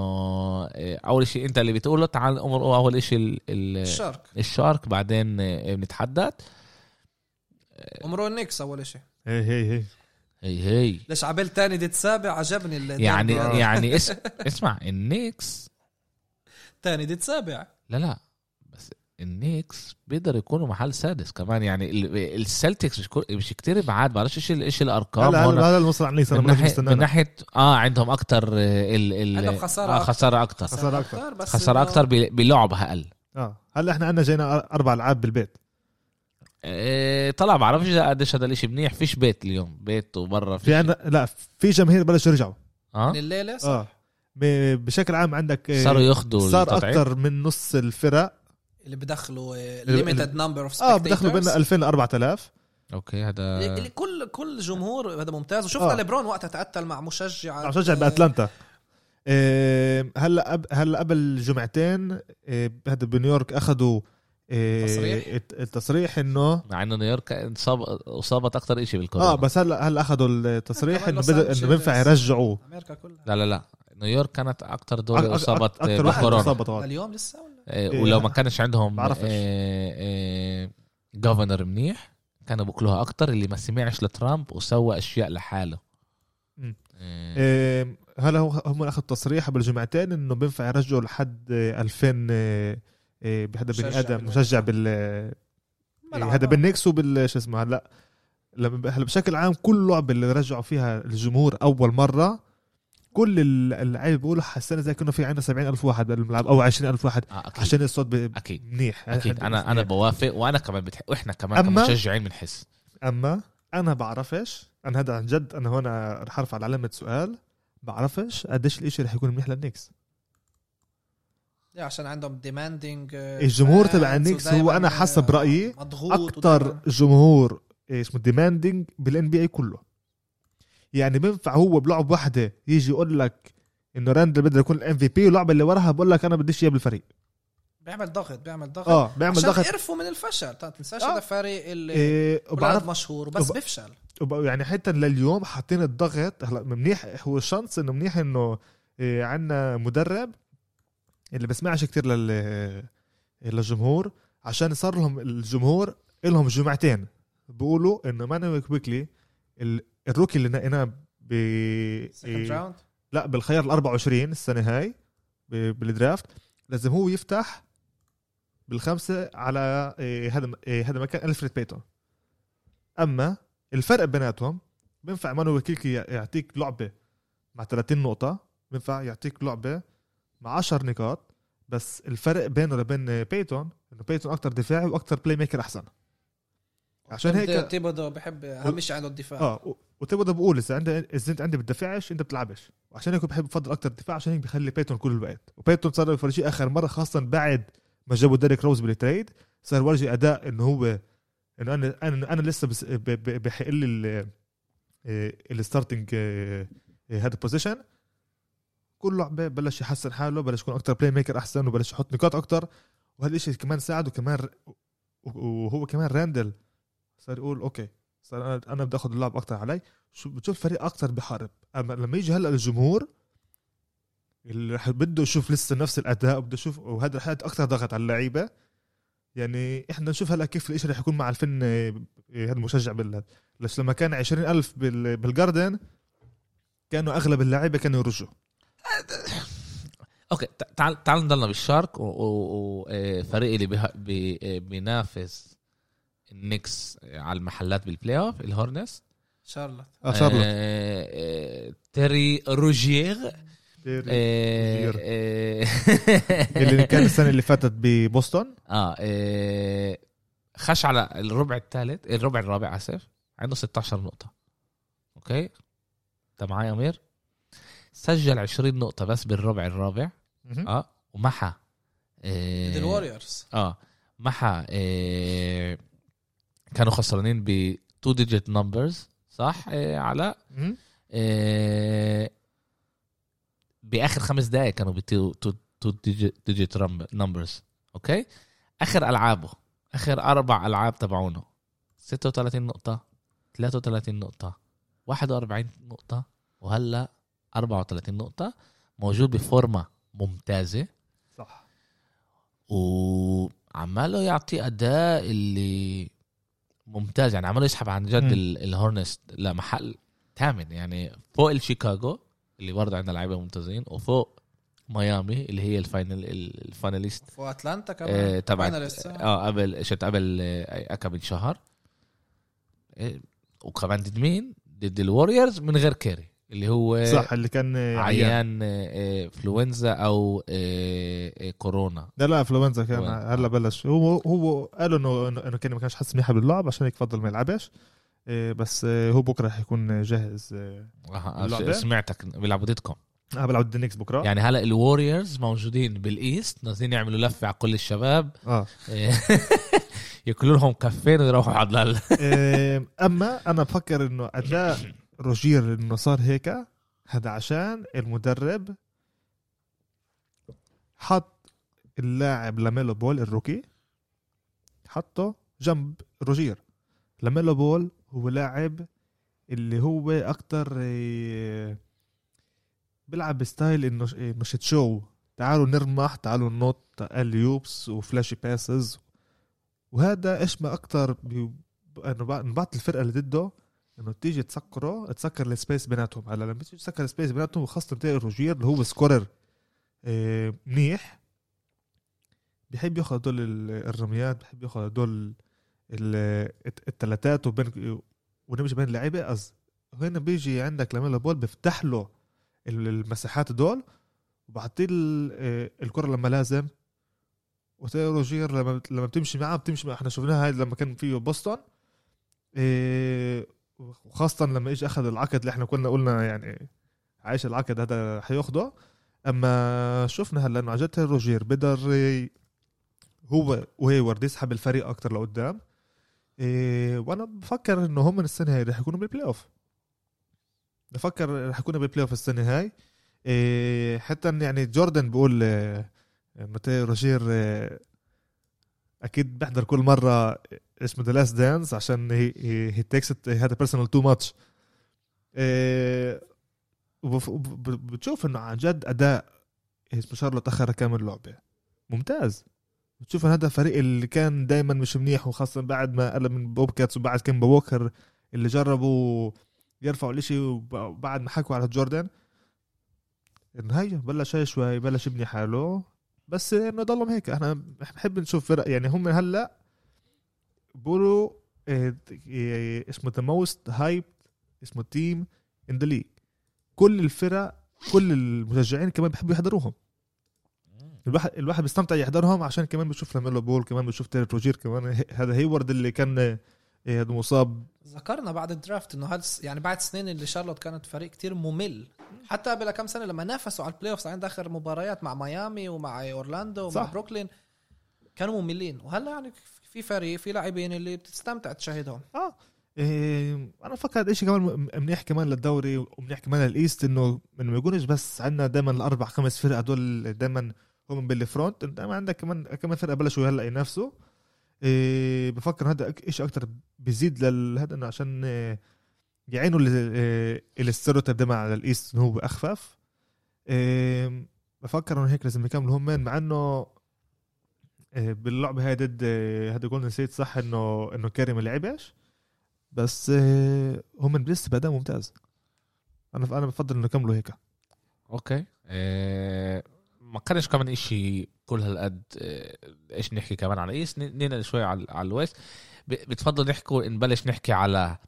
إيه أول شيء أنت اللي بتقوله تعال أمر أول شيء ال- ال- الشارك. الشارك بعدين إيه بنتحدث. أمرو النكس أول شيء هي هي هي. هي هي. ليش عبال تاني دي تسابع عجبني اللي يعني. يعني اس... اسمع النيكس تاني دي تسابع لا لا. النيكس بيقدر يكونوا محل سادس كمان. يعني ال- السلتكس مش كو- مش كتير بعاد بعرفش إيش إيش الأرقام هلا هون. هلا هلا المصر عن ليس من ناحيه من ناحيه آه عندهم أكتر ال ال خسارة آه. خسارة. بس خسارة إنه- أكتر ب- بلعب أقل. آه. هلأ إحنا عندنا جينا أربع ألعاب بالبيت. إيه طلع بعرفش إذا قديش هذا الإشي منيح. فيش بيت اليوم. بيت وبرا في عندنا لا في جماهير بلشوا يرجعوا. آه؟ من الليلة صح؟ ب- بشكل عام عندك آه، صاروا ياخذوا صار. أكثر من نص الفرق اللي بدخلوا limited number of آه بدخلوا بين 2000 ل 4000 أوكي هذا اللي كل كل جمهور هذا ممتاز. وشفنا آه. ليبرون وقتها تقتل مع مشجع عم شجع بأتلانتا. آه، هلا أب هلا قبل جمعتين آه، هذا بنيويورك أخذوا آه، تصريح؟ الت- التصريح إنه مع إنه نيويورك انصاب اصابت أكتر شيء بالكورونا. آه بس هلا هلا أخذوا التصريح إنه بد-. إنه بينفع يرجعوا. أمريكا كلها. لا لا لا. نيويورك كانت أكتر أك- اصابت طبعا لليوم لسه ولا إيه، إيه، ولو ما كانش عندهم بعرفش. جوفرنر منيح كانوا بكلوها أكتر اللي ما سمعش لترامب وسوى أشياء لحاله. إيه، هلا هو هم اخذوا تصريح قبل جمعتين إنه بينفع يرجعوا لحد آه، 2000 آه، آه، هذا بني آدم. مشجع بال. هذا بالنكس وبال شو اسمه هلا هلا بشكل عام كل لعبة اللي رجعوا فيها الجمهور أول مرة كل ال- اللعيبه بيقولوا حسينا زي كأنه في عندنا 70000 واحد بالملعب أو 20000 واحد آه عشان الصوت ب- أكيد. منيح. أكيد. أنا أنا بوافق وأنا كمان بتح... وإحنا كمان أما- كمشجعين بنحس. أما أنا بعرفش أنا هذا عن جد أنا هون رح ارفع علامة سؤال بعرفش قديش الإشي رح يكون منيح للنكس. عشان عندهم demanding الجمهور تبع النكس هو أنا حسب رأيي مضغوط أكثر جمهور اسمه demanding بال NBA كله. يعني بينفع هو بلعب واحدة يجي يقول لك إنه راندل بده يكون ال MVP واللعبة اللي وراها بقول لك أنا بديش إياه بالفريق. بيعمل ضغط بيعمل ضغط. آه بيعمل عشان ضغط. من الفشل ما تنساش آه. هذا فريق اللي إيه وبعرف مشهور بس وب- بيفشل. وب- يعني حتى لليوم حاطين الضغط. هلا منيح هو ال chance إنه منيح إنه إيه عندنا مدرب اللي بسمعش كتير لل للجمهور. عشان صار لهم الجمهور لهم جمعتين بيقولوا إنه مانويل كويكلي ال rookie اللي نقيناه ب إيه لا بالخيار ال 24 السنة هاي بال draft. لازم هو يفتح بالخمسة على إيه هذا إيه هذا مكان إلفريد بيتون. أما الفرق بيناتهم بينفع مانويل كويكلي يعطيك لعبة مع 30 نقطة بينفع يعطيك لعبة مع 10 نقاط بس الفرق بينه وبين بيتون إنه بيتون أكثر دفاعي وأكثر playmaker أحسن. عشان هيك تيبودو بحب شيء عنده الدفاع. آه وتبدا بقول إذا عندي إذا أنت عندي بتدافعش أنت بتلعبش. وعشان هيك بحب بفضل أكثر الدفاع عشان هيك بخلي بيتون كل الوقت. وبيتون صار يفرجي آخر مرة خاصة بعد ما جابوا ديريك روز بال trade صار يورجي أداء إنه هو إنه أنا أنا أنا لسه بحق لي ال- ال starting هذا البوزيشن كل لعبه بلش يحسن حاله بلش يكون أكثر playmaker أحسن وبلش يحط نقاط أكثر وهذا الشيء كمان ساعده كمان وهو كمان راندل صار يقول أوكي. صار أنا أنا بدي آخذ اللعب أكثر علي. شو بتشوف فريق أكثر بحارب. أما لما يجي هلأ الجمهور اللي رح بده يشوف لسه نفس الأداء وبده يشوف وهذا رح أكثر ضغط على اللعيبة. يعني إحنا نشوف هلأ كيف الإشي رح يكون مع الفن آه، هذا المشجع بال ليش لما كان 20000 بال... بالجاردن كانوا أغلب اللعيبة كانوا يرجوا أوكي تع- تعال تعال نضلنا بالشارك وفريق اللي آه، بينافس النكس على المحلات بالبلاي اوف الهورنس شارلوت آه شارلوت آه، آه، تيري روجير آه، روجير. آه، اللي كان السنة اللي فاتت ببوسطن. آه آه، خش على الربع الثالث الربع الرابع آسف. عنده 16 نقطة. أوكي؟ انت معي أمير؟ سجل 20 نقطة بس بالربع الرابع. آه ومحى آه، ضد الوريورز آه محى آه كانوا خسرانين ب 2 digit numbers صح؟ آه علاء. آه بآخر خمس دقائق كانوا ب 2 digit numbers أوكي؟ آخر ألعابه آخر أربع ألعاب تبعونه. 36 نقطة 33 نقطة 41 نقطة وهلأ 34 نقطة. موجود ب form ة ممتازة. صح. وعماله يعطي أداء اللي ممتاز يعني عماله يسحب عن جد مم. ال- الهورنتس لمحل ثامن يعني فوق الشيكاغو اللي برضه عندنا لعيبة ممتازين وفوق ميامي اللي هي ال final ال finalist واتلانتا كمان آه تبع finalists. آه قبل شت قبل آه كم من شهر آه وكمان ضد مين؟ ضد الوريورز من غير كيري اللي هو صح اللي كان عيان عيان آه، انفلونزا أو آه، آه، كورونا. لا لا انفلونزا كان؟ هلا بلش. هو هو قالوا إنه إنه كان ما كانش حاسس منيح باللعب عشان هيك فضل ما يلعبش. بس آه، هو بكرة حيكون جاهز آه آه، اللعبة؟ سمعتك بيلعبوا ضدكم. آه، بلعب ضد النكس بكرة. يعني هلا الوريورز موجودين بال East نازلين يعملوا لفة على كل الشباب. آه. ياكلوا لهم كفين ويروحوا على أما أنا بفكر إنه أداء روزير إنه صار هيك هذا عشان المدرب حط اللاعب لاميلو بول ال rookie حطه جنب روزير. لاميلو بول هو لاعب اللي هو أكتر إيه، بيلعب ب style إنه إيه، مش شو. تعالوا نرمح تعالوا ننط alley-oops و flashy passes. وهذا إيش ما أكتر بي... انه بعض الفرقة اللي ضده إنه تيجي تسكره تسكر ال space بيناتهم. هلأ لما تيجي تسكر ال space بيناتهم وخاصه تلاقي روزير اللي هو scorer آه، منيح. بحب ياخذ هدول ال- الرميات بحب ياخذ هدول ال- الت- التلاتات وبين ونمشي بين اللعيبه أز هنا بيجي عندك لما بول بيفتح له ال- المساحات دول وبعطيه آه، الكرة لما لازم. وتلاقي روجير لما لما بتمشي معاه بتمشي معاه إحنا شفناها هاي لما كان فيه بوسطن. إيه وخاصة لما اجى أخذ العقد اللي إحنا كنا قلنا يعني عايش العقد هذا حياخده. أما شفنا هلأ إنه عن جد روجير بقدر هو وهيورد يسحب الفريق أكتر لقدام. إيه وأنا بفكر إنه هم السنة هاي رح يكونوا بالبلاي اوف بفكر رح يكونوا بالبلاي اوف السنة هاي. إيه حتى يعني جوردن بيقول إيه متى روجير آه، أكيد بحضر كل مرة اسمه ذا لاست دانس عشان هي he takes هذا personal too much بتشوف إنه عن جد أداء اسمه شارلوت أخر كم لعبة. ممتاز. بتشوف إن هذا الفريق اللي كان دائما مش منيح وخاصة بعد ما قلب من بوب كاتس وبعد كيمبا ووكر اللي جربوا يرفعوا الإشي وبعد ما حكوا على جوردن. انه هي بلش هي شوي بلش يبني حاله. بس إنه ضلهم هيك. إحنا بحب نشوف فرق يعني هم هلأ بقولوا إيه، إيه، اسمه the most hype اسمه team in the league كل الفرق كل المشجعين كمان بحبوا يحضروهم. الواحد الواحد بيستمتع يحضرهم عشان كمان بيشوف لاميلو بول كمان بيشوف تيري روزير كمان هذا هيورد اللي كان إيه، هذا مصاب. ذكرنا بعد ال draft إنه هذا يعني بعد سنين اللي شارلوت كانت فريق كتير ممل. حتى قبل كم سنة لما نافسوا على ال playoffs عند آخر مباريات مع ميامي ومع أورلاندو ومع صح. بروكلين كانوا مملين. وهلا يعني في فريق في لاعبين اللي بتستمتع تشاهدهم. آه. إيه أنا بفكر هذا الشيء كمان منيح كمان للدوري ومنيح كمان لل East إنه انه ما يكونش بس عندنا دائما الأربع خمس فرق هدول دائما هم بال front دائما عندك كمان كمان فرقة بلشوا هلأ ينافسوا. إيه بفكر هذا شيء أكثر بيزيد لهذا إنه عشان إيه يعينوا ال stereotype دائما على ال East إنه هو اخفف إيه بفكر إنه هيك لازم يكملوا هم مع إنه إيه باللعبه هاي ضد إيه، هذا جولدن ستيت صح إنه إنه كاري ما لعبش بس آه، هم لسه بأداء ممتاز. أنا أنا بفضل إنه يكملوا هيك. okay. إيه ما كانش كمان إشي كل هالقد إيه، إيش نحكي كمان على East ننقل شوي على على ال West. بتفضل نحكوا نبلش نحكي على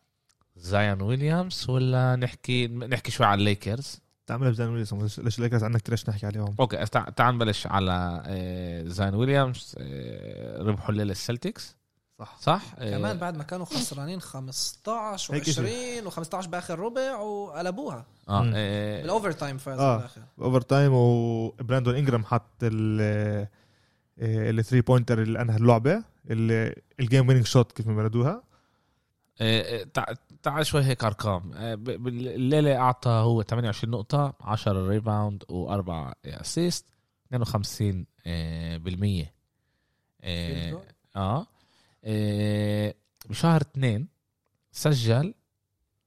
زايان ويليامز ولا نحكي نحكي شوي على الليكرز تعمل بزان ويليامز. ليش- ليش ليكرز عندك كثير نحكي عليهم. okay تع- تعال نبلش على إيه، زايان ويليامز إيه، ربحوا الليلة السلتكس. صح. صح؟ إيه، كمان بعد ما كانوا خسرانين 15 هيك و20 و15 بآخر ربع وقلبوها. آه بال overtime فازوا آه. بالآخر. overtime وبراندون إنجرام حط ال ال three pointer اللي أنهى اللعبة ال game winning shot كيف ما بردوها تعال شوي هيك أرقام. ب- بالليله أعطى هو 28 نقطة 10 rebound و4 assist 52 إيه، بالمية. إيه، Field goal. آه بشهر اثنين سجل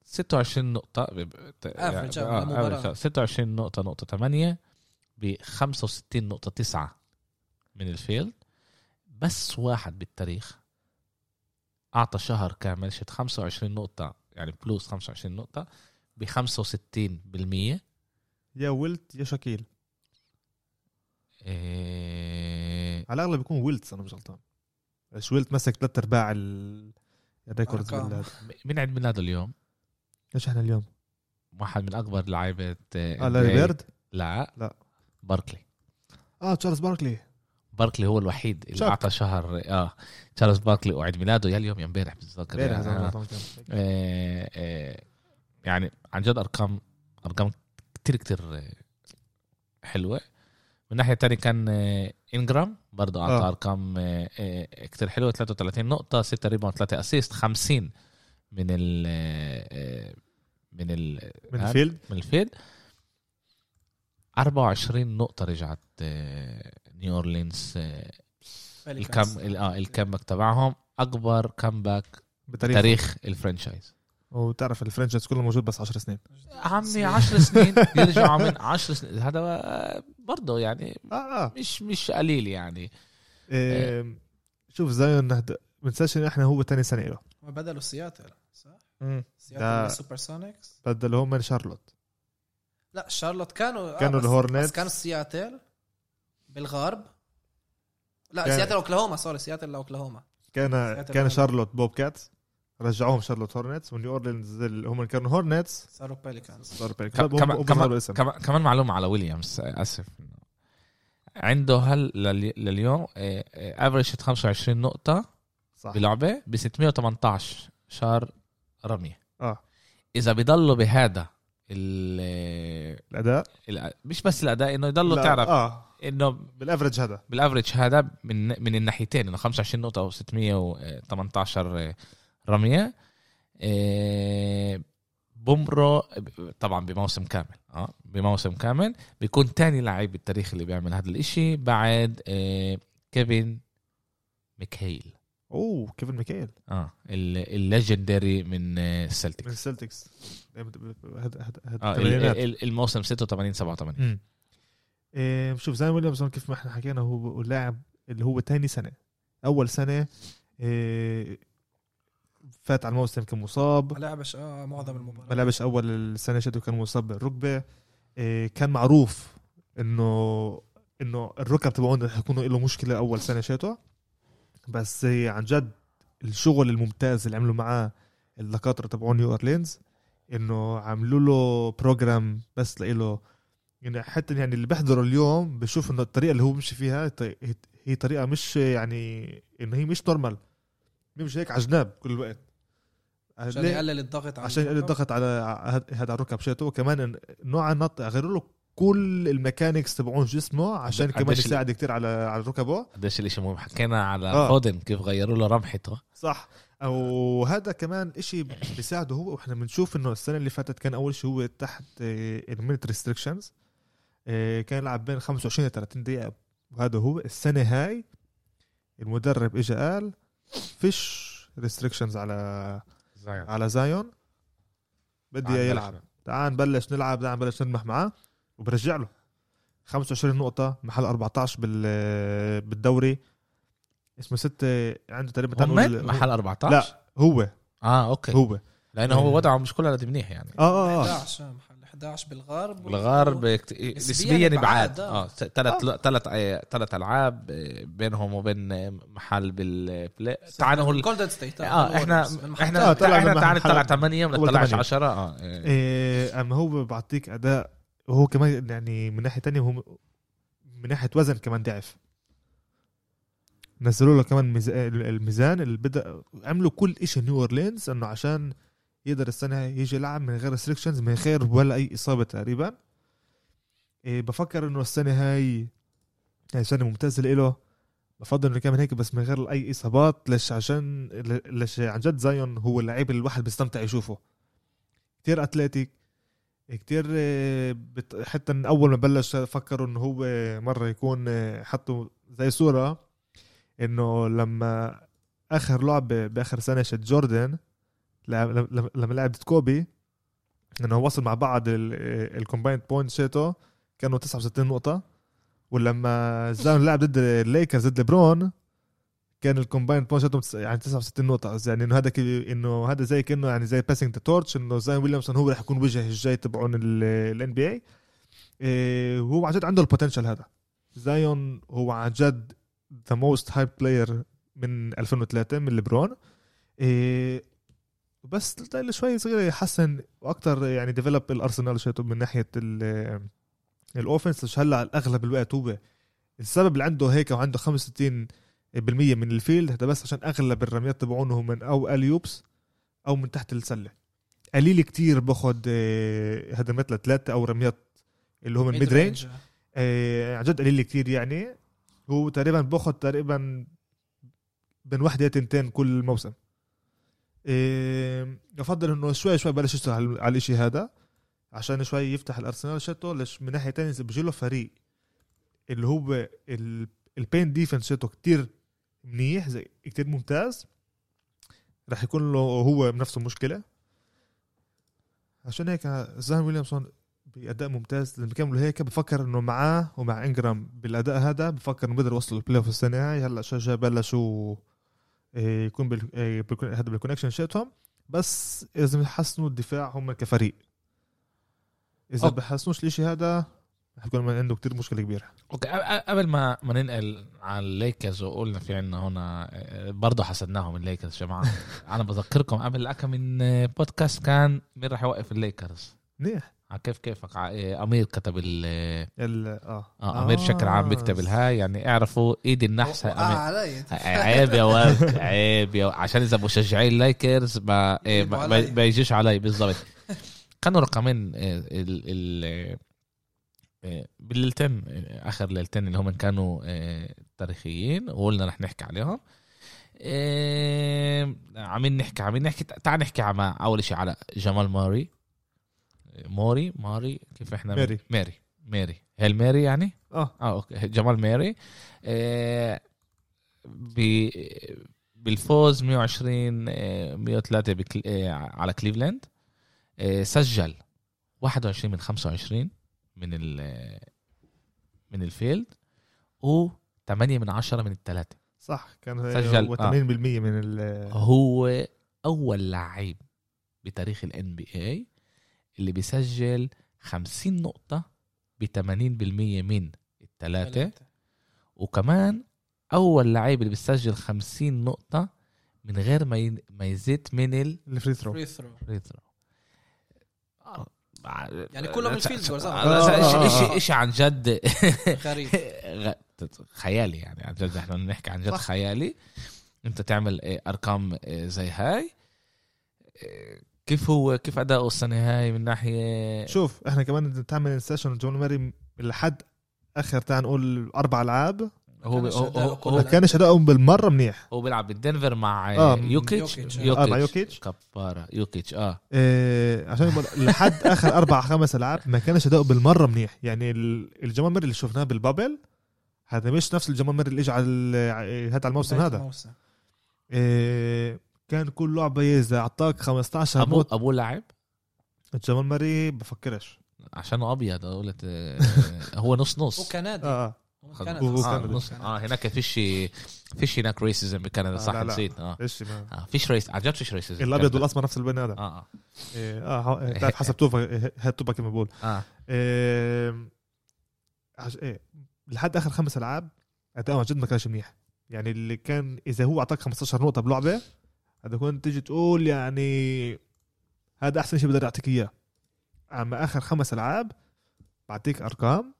26 نقطة Average آه، بالمباراة. average، 26 نقطة نقطة 8 ب 65 نقطة 9 من ال field. بس واحد بالتاريخ. أعطى شهر كامل شت 25 نقطة يعني plus 25 نقطة ب 65 بالمية. يا ولت يا شاكيل إيه. على الأغلب بيكون ويلتس أنا مش غلطان. بس ويلت مسك ثلاث أرباع ال- ال records أرقام. بال- مين عيد ميلاده اليوم؟ إيش إحنا اليوم؟ واحد من أكبر لعيبة آه لاري بيرد؟ لا. لا. باركلي. آه تشارلز باركلي. باركلي هو الوحيد اللي. أعطى شهر آه تشارلز باركلي وعيد ميلاده يا اليوم يا امبارح بتذكر يعني. آه. آه، آه، يعني عن جد أرقام أرقام كتير كتير آه، حلوة من ناحية تانية كان آه، إنجرام برضه أعطى آه. أرقام آه، كتير حلوة 33 نقطة 6 rebound 3 assist 50 من ال من ال من ال field من ال field 24 نقطة رجعت نيو أورلينز آه، الكم ال- آه ال comeback تبعهم. أكبر comeback بتاريخ. تاريخ ال franchise. وتعرف ال franchise كله موجود بس 10 سنين. عمي 10 سنين يرجعوا من 10 سنين. هذا آه، برضه يعني آه مش مش قليل يعني. إيه شوف زايون ما ننساش إن إحنا هو تاني سنة له بدلوا سياتل صح؟ سياتل سوبر سونيكس بدل هم من شارلوت. لا شارلوت كانوا كانوا بس- الهورنتس. كانوا سياتل. بالغرب؟ لا كان- سياتل أوكلاهوما sorry سياتل أوكلاهوما. كان سياتل كان. شارلوت بوب كاتس رجعوهم شارلوت هورنتس ونيو أورلينز هم كانوا هورنتس صاروا بيليكانز. صاروا. كم- كمان كمان كمان كمان معلومة على ويليامز آه، آسف. عنده هل للي- لليوم افريج 25 نقطة صح. بلعبة ب 618 شهر رمية. آه. إذا بيضلوا بهذا الأداء؟ ال- مش بس الأداء إنه يضلوا تعرف آه. إنه بالافرج هذا. بالأفريج هذا من من الناحيتين إنه 25 نقطة و 618 رمية. إيه، بومرو طبعا بموسم كامل آه بموسم كامل. بيكون تاني لعيب بالتاريخ اللي بيعمل هذا الإشي بعد كيفن ميكهيل. أوه كيفن ميكيل آه ال- ال legendary من آه، من السلتكس السلتكس هذا هذا هذا آه الموسم 86 87 مم. إيه شوف زايون ويليامسون كيف ما إحنا حكينا هو لاعب اللي هو تاني سنة. أول سنة إيه فات على الموسم كان مصاب. ما لعبش آه معظم المباريات ما لعبش أول السنة شتو كان مصاب بالركبة. إيه كان معروف انه إنه الركب تبعونه رح يكونوا له مشكلة أول سنة شتو بس عن جد الشغل الممتاز اللي عملوا معاه الدكاتره تبعون نيو أورلينز إنه عملوا له program بس لإله يعني حتى يعني اللي بيحضروا اليوم بشوف إنه الطريقة اللي هو مشي فيها هي طريقه مش يعني إنه هي مش normal بيمشي هيك على جناب كل الوقت عشان؟ يقلل الضغط على عشان يقلل. الضغط على هذا الركب شيته وكمان نوع النط غيروا له كل ال mechanics تبعون جسمه عشان كمان يساعد كتير على على ركبه قديش الإشي مهم؟ حكينا على آه. فودن كيف غيروا له رمحته صح؟ وهذا كمان إشي بيساعده هو وإحنا بنشوف إنه السنة اللي فاتت كان أول شيء هو تحت ال minutes restrictions كان يلعب بين 25 ل 30 دقيقة. وهذا هو السنة هاي المدرب اجى قال فيش restrictions على على زايون. بدي. يلعب. تعال نبلش نلعب تعال نبلش نلمح معاه. وبرجع له. 25 نقطة محل 14 بال بالدوري. اسمه ستة عنده تقريبا هم محل 14 لا هو. آه أوكي. هو. لأنه هو وضعه مش كله قد منيح يعني. آه آه آه. 11 آه، محل 11 بالغرب. بالغرب نسبيا بعاد، بعاد. آه. آه. ثلاث ثلاث ثلاث ألعاب آه، بينهم وبين آه، محل بال play تعال نقول جولدن ستيت آه. إحنا إحنا آه، إحنا تعال محل- نطلع 8 ما أول نطلعش تمانية. 10 آه آه. إيه أما هو بعطيك أداء وهو كمان يعني من ناحية تانية هو من ناحية وزن كمان ضعف. نزلوا له كمان ميز- الميزان اللي بدا عملوا كل إشي نيو اورلينز إنه عشان يقدر السنة يجي يلعب من غير restrictions من غير ولا أي إصابة تقريبا. إيه بفكر إنه السنة هاي هاي سنة ممتازة له. بفضل إنه كمان هيك بس من غير أي إصابات ليش؟ عشان ليش؟ عن جد زايون هو اللعيب اللي الواحد بيستمتع يشوفه. كتير athletic كتير آه،. حتى من أول ما بلش فكروا إنه هو مرة يكون آه، حطوا زي صورة إنه لما آخر لعبه بآخر سنة شت جوردن لما لعب كوبي إنه وصل مع بعض ال combined points شيتو كانوا 69 نقطة ولما زايون لعب ضد الليكرز ضد ليبرون كان ال combined points شيتو يعني 69 نقطة. يعني إنه هذا إنه هذا زي كأنه يعني زي passing the torch إنه زايون ويليامسون هو رح يكون وجه الجاي تبعون ال NBA وهو عن جد عنده ال potential هذا. زايون هو عن جد the most hyped player من 2003 من ليبرون. إيه بس ضل شوي صغير يحسن وأكثر يعني develop ال arsenal شيته من ناحية ال offense هلأ أغلب الوقت هو السبب اللي عنده هيك وعنده 65 بالمية من ال field هذا بس عشان أغلب الرميات تبعونه من أو alley-oops أو من تحت السلة. قليل كتير باخد آه، هدمات لثلاثه أو رميات اللي هم ال mid range آه، عن جد قليل كتير يعني. هو تقريبا باخد تقريبا بين وحده تنتين كل موسم. إيه بفضل إنه شوي شوي بلش يشتغل على الإشي هذا عشان شوي يفتح الأرسنال شتو ليش؟ من ناحية تانية بيجي له فريق اللي هو ال paint defense شتو كتير منيح زي كتير ممتاز. رح يكون له هو بنفسه مشكلة. عشان هيك زايون ويليامسون بأداء ممتاز. لما كملوا هيك بفكر إنه معاه ومع إنجرام بالأداء هذا بفكر إنه بيقدر يوصلوا ال play off السنة هاي هلأ شجع بلشوا إيه، يكون بال... إيه، هذا بال connection شاتهم بس إذا بحسنوا الدفاع هم كفريق. إذا أوكي. بحسنوش الإشي هذا حيكون عنده كتير مشكلة كبيرة. أوكي قبل ما ما ننقل على الليكرز وقلنا في عنا هنا آه، برضه حسدناهم الليكرز جماعة. أنا بذكركم قبل كم من آه، بودكاست كان مين راح يوقف الليكرز؟ منيح. ع- كيف كيفك؟ آه، أمير كتب ال ال... آه. أمير بشكل عام بيكتب الهاي يعني اعرفوا ايد النحس. آه. علي عيب يا ولد عيب يا. عشان إذا مشجعين اللايكرز ما إيه، ما- يجيش علي بالضبط. كانوا رقمين آه، ال ال آه، بالليلتين آه، آخر ليلتين اللي هم كانوا آه، تاريخيين وقلنا رح نحكي عليهم. آه، عمين نحكي عمين نحكي تعال نحكي على أول شيء على جمال ماري. موري ماري كيف إحنا ماري. ماري ماري هل ماري يعني؟ آه. آه أوكي. جمال ماري آه ب بالفوز 120 آه، 103 بكل... آه، على كليفلاند. آه، سجل 21 من 25 من ال من ال field و 8 من 10 من الثلاثه صح كان سجل، هو 80% آه. من ال هو أول لعيب بتاريخ ال NBA اللي بيسجل 50 نقطة ب 80% من الثلاثه وكمان أول لعيب اللي بيسجل 50 نقطة من غير ما ي- ما يزيد من ال ال free throw. free throw. يعني كلهم ال field goals. إشي- آه. إشي عن جد؟ غريب. غ- خيالي يعني عن جد إحنا بنحكي عن جد. خيالي. أنت تعمل آه، أرقام آه، زي هاي. آه، كيف هو كيف أداؤه السنة هاي من ناحية؟ شوف إحنا كمان تعمل season جمال ماري لحد آخر تعال نقول أربع ألعاب. هو كانش هو, هو, هو, ما كانش ادائهم بالمرة منيح. هو بيلعب بالدنفر مع آه، آه يوكيتش. يوكيتش. آه، مع يوكيتش. كبارة. يوكيتش آه. إيه عشان لحد آخر أربع خمس ألعاب ما كانش اداؤه بالمرة منيح. يعني ال- الجمال ماري اللي شفناه بالبابل هذا مش نفس الجمال ماري اللي اجى على ال- هذا على الموسم هذا. الموسم. إيه كان كل لعبة يزا اعطاك 15 ابوه نقطه أبوه لاعب؟ الجمال ماري بفكرش. عشانه أبيض قلت آه، هو نص نص. آه. هو آه, كندي. نص آه هناك فيش فيش هناك ريسيزم بكندا آه، صح لا، لا. نسيت. آه. ما آه فيش ريس عن جد فيش ريسيزم الأبيض والأسمر نفس البني آدم. آه آه. إيه آه بتعرف حسب توفا هاد توفا كما بقول. آه. إيه عش... إيه لحد آخر خمس ألعاب اداؤه عن جد ما كانش منيح. يعني اللي كان إذا هو أعطاك 15 نقطة بلعبة هذا كنت تيجي تقول يعني هذا أحسن شيء بقدر يعطيك إياه. أما آخر خمس ألعاب بعطيك أرقام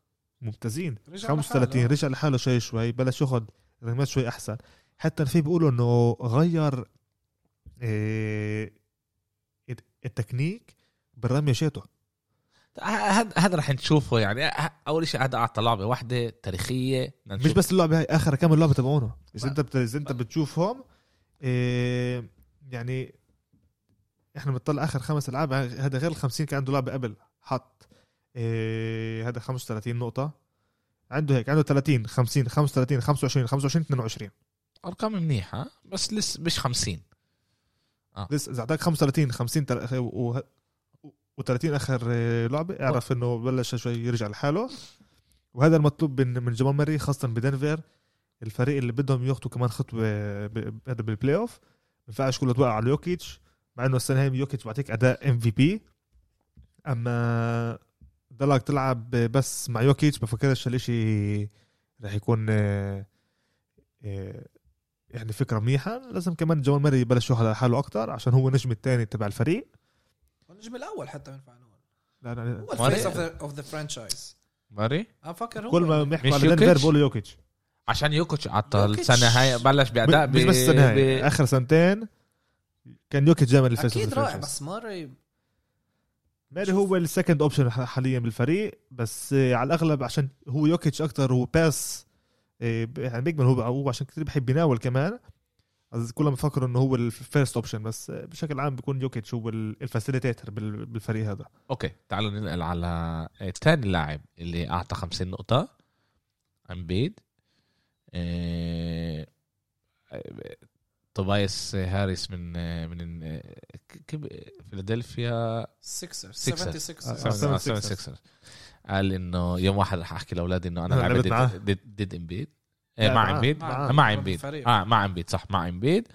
ممتازين. رجع 35 لحاله. رجع لحاله شوي شوي بلش ياخذ رمات شوي أحسن. حتى في بيقولوا إنه غير إيه التكنيك بالرميه شيته. هذا هذا رح نشوفه يعني. أول شيء هذا أعطى لعبة واحدة تاريخية. مش. بس اللعبة هاي آخر كم اللعبة تبعونه. إذا أنت بت... إذا أنت بتشوفهم إيه يعني إحنا بنطلع آخر خمس ألعاب هذا غير ال 50 كان عنده لعبة قبل حط. إيه هذا 35 نقطة. عنده هيك عنده 30 50 35 25 25 22 أرقام منيحة بس لسه مش 50 لسه إذا أعطاك 35 50 تل... و... و30 آخر آه، لعبه اعرف إنه بلش شوي يرجع لحاله. وهذا المطلوب من من جمال ماري خاصة بدنفر الفريق اللي بدهم ياخذوا كمان خطوة هذا بال playoff ما ينفعش كله توقع على يوكيتش مع إنه السنة هاي يوكيتش بعطيك أداء MVP أما ضلك تلعب بس مع يوكيتش بفكرش هالشيء رح يكون آه، آه، يعني فكرة منيحة. لازم كمان جمال ماري يبلش ياخذ على حاله أكثر عشان هو النجم الثاني تبع الفريق. النجم الأول حتى بينفع نقول لا لا هو ماري- الفيس اوف ذا فرانشايز ماري؟ أفكر هو. كل ما بيحكوا على دنفر يوكيتش؟ بيقولوا يوكيتش. عشان يوكيتش. عطل. يوكيتش. السنة هاي بلش بأداء مش بس السنة هاي. آخر سنتين كان يوكيتش دائما ال face أكيد رائع. بس ماري ماري هو ال second option حاليا بالفريق بس آه، على الأغلب عشان هو يوكيتش أكثر هو pass آه، يعني بيجمل هو هو عشان كثير بحب يناول كمان. كلهم بفكروا إنه هو ال first option بس آه، بشكل عام بيكون يوكيتش هو ال facilitator بالفريق هذا. okay تعالوا ننقل على تاني لاعب اللي أعطى 50 نقطة أمبيد. طوبايس هاريس من من فيلادلفيا؟ سيكسرز. 76 آه، seven- 76. seven سيكسرز قال إنه يوم واحد رح أحكي لأولادي إنه أنا أنا لعبت. ضد- إمبيد. إيه، مع. إمبيد. مع إمبيد. آه مع إمبيد صح مع إمبيد.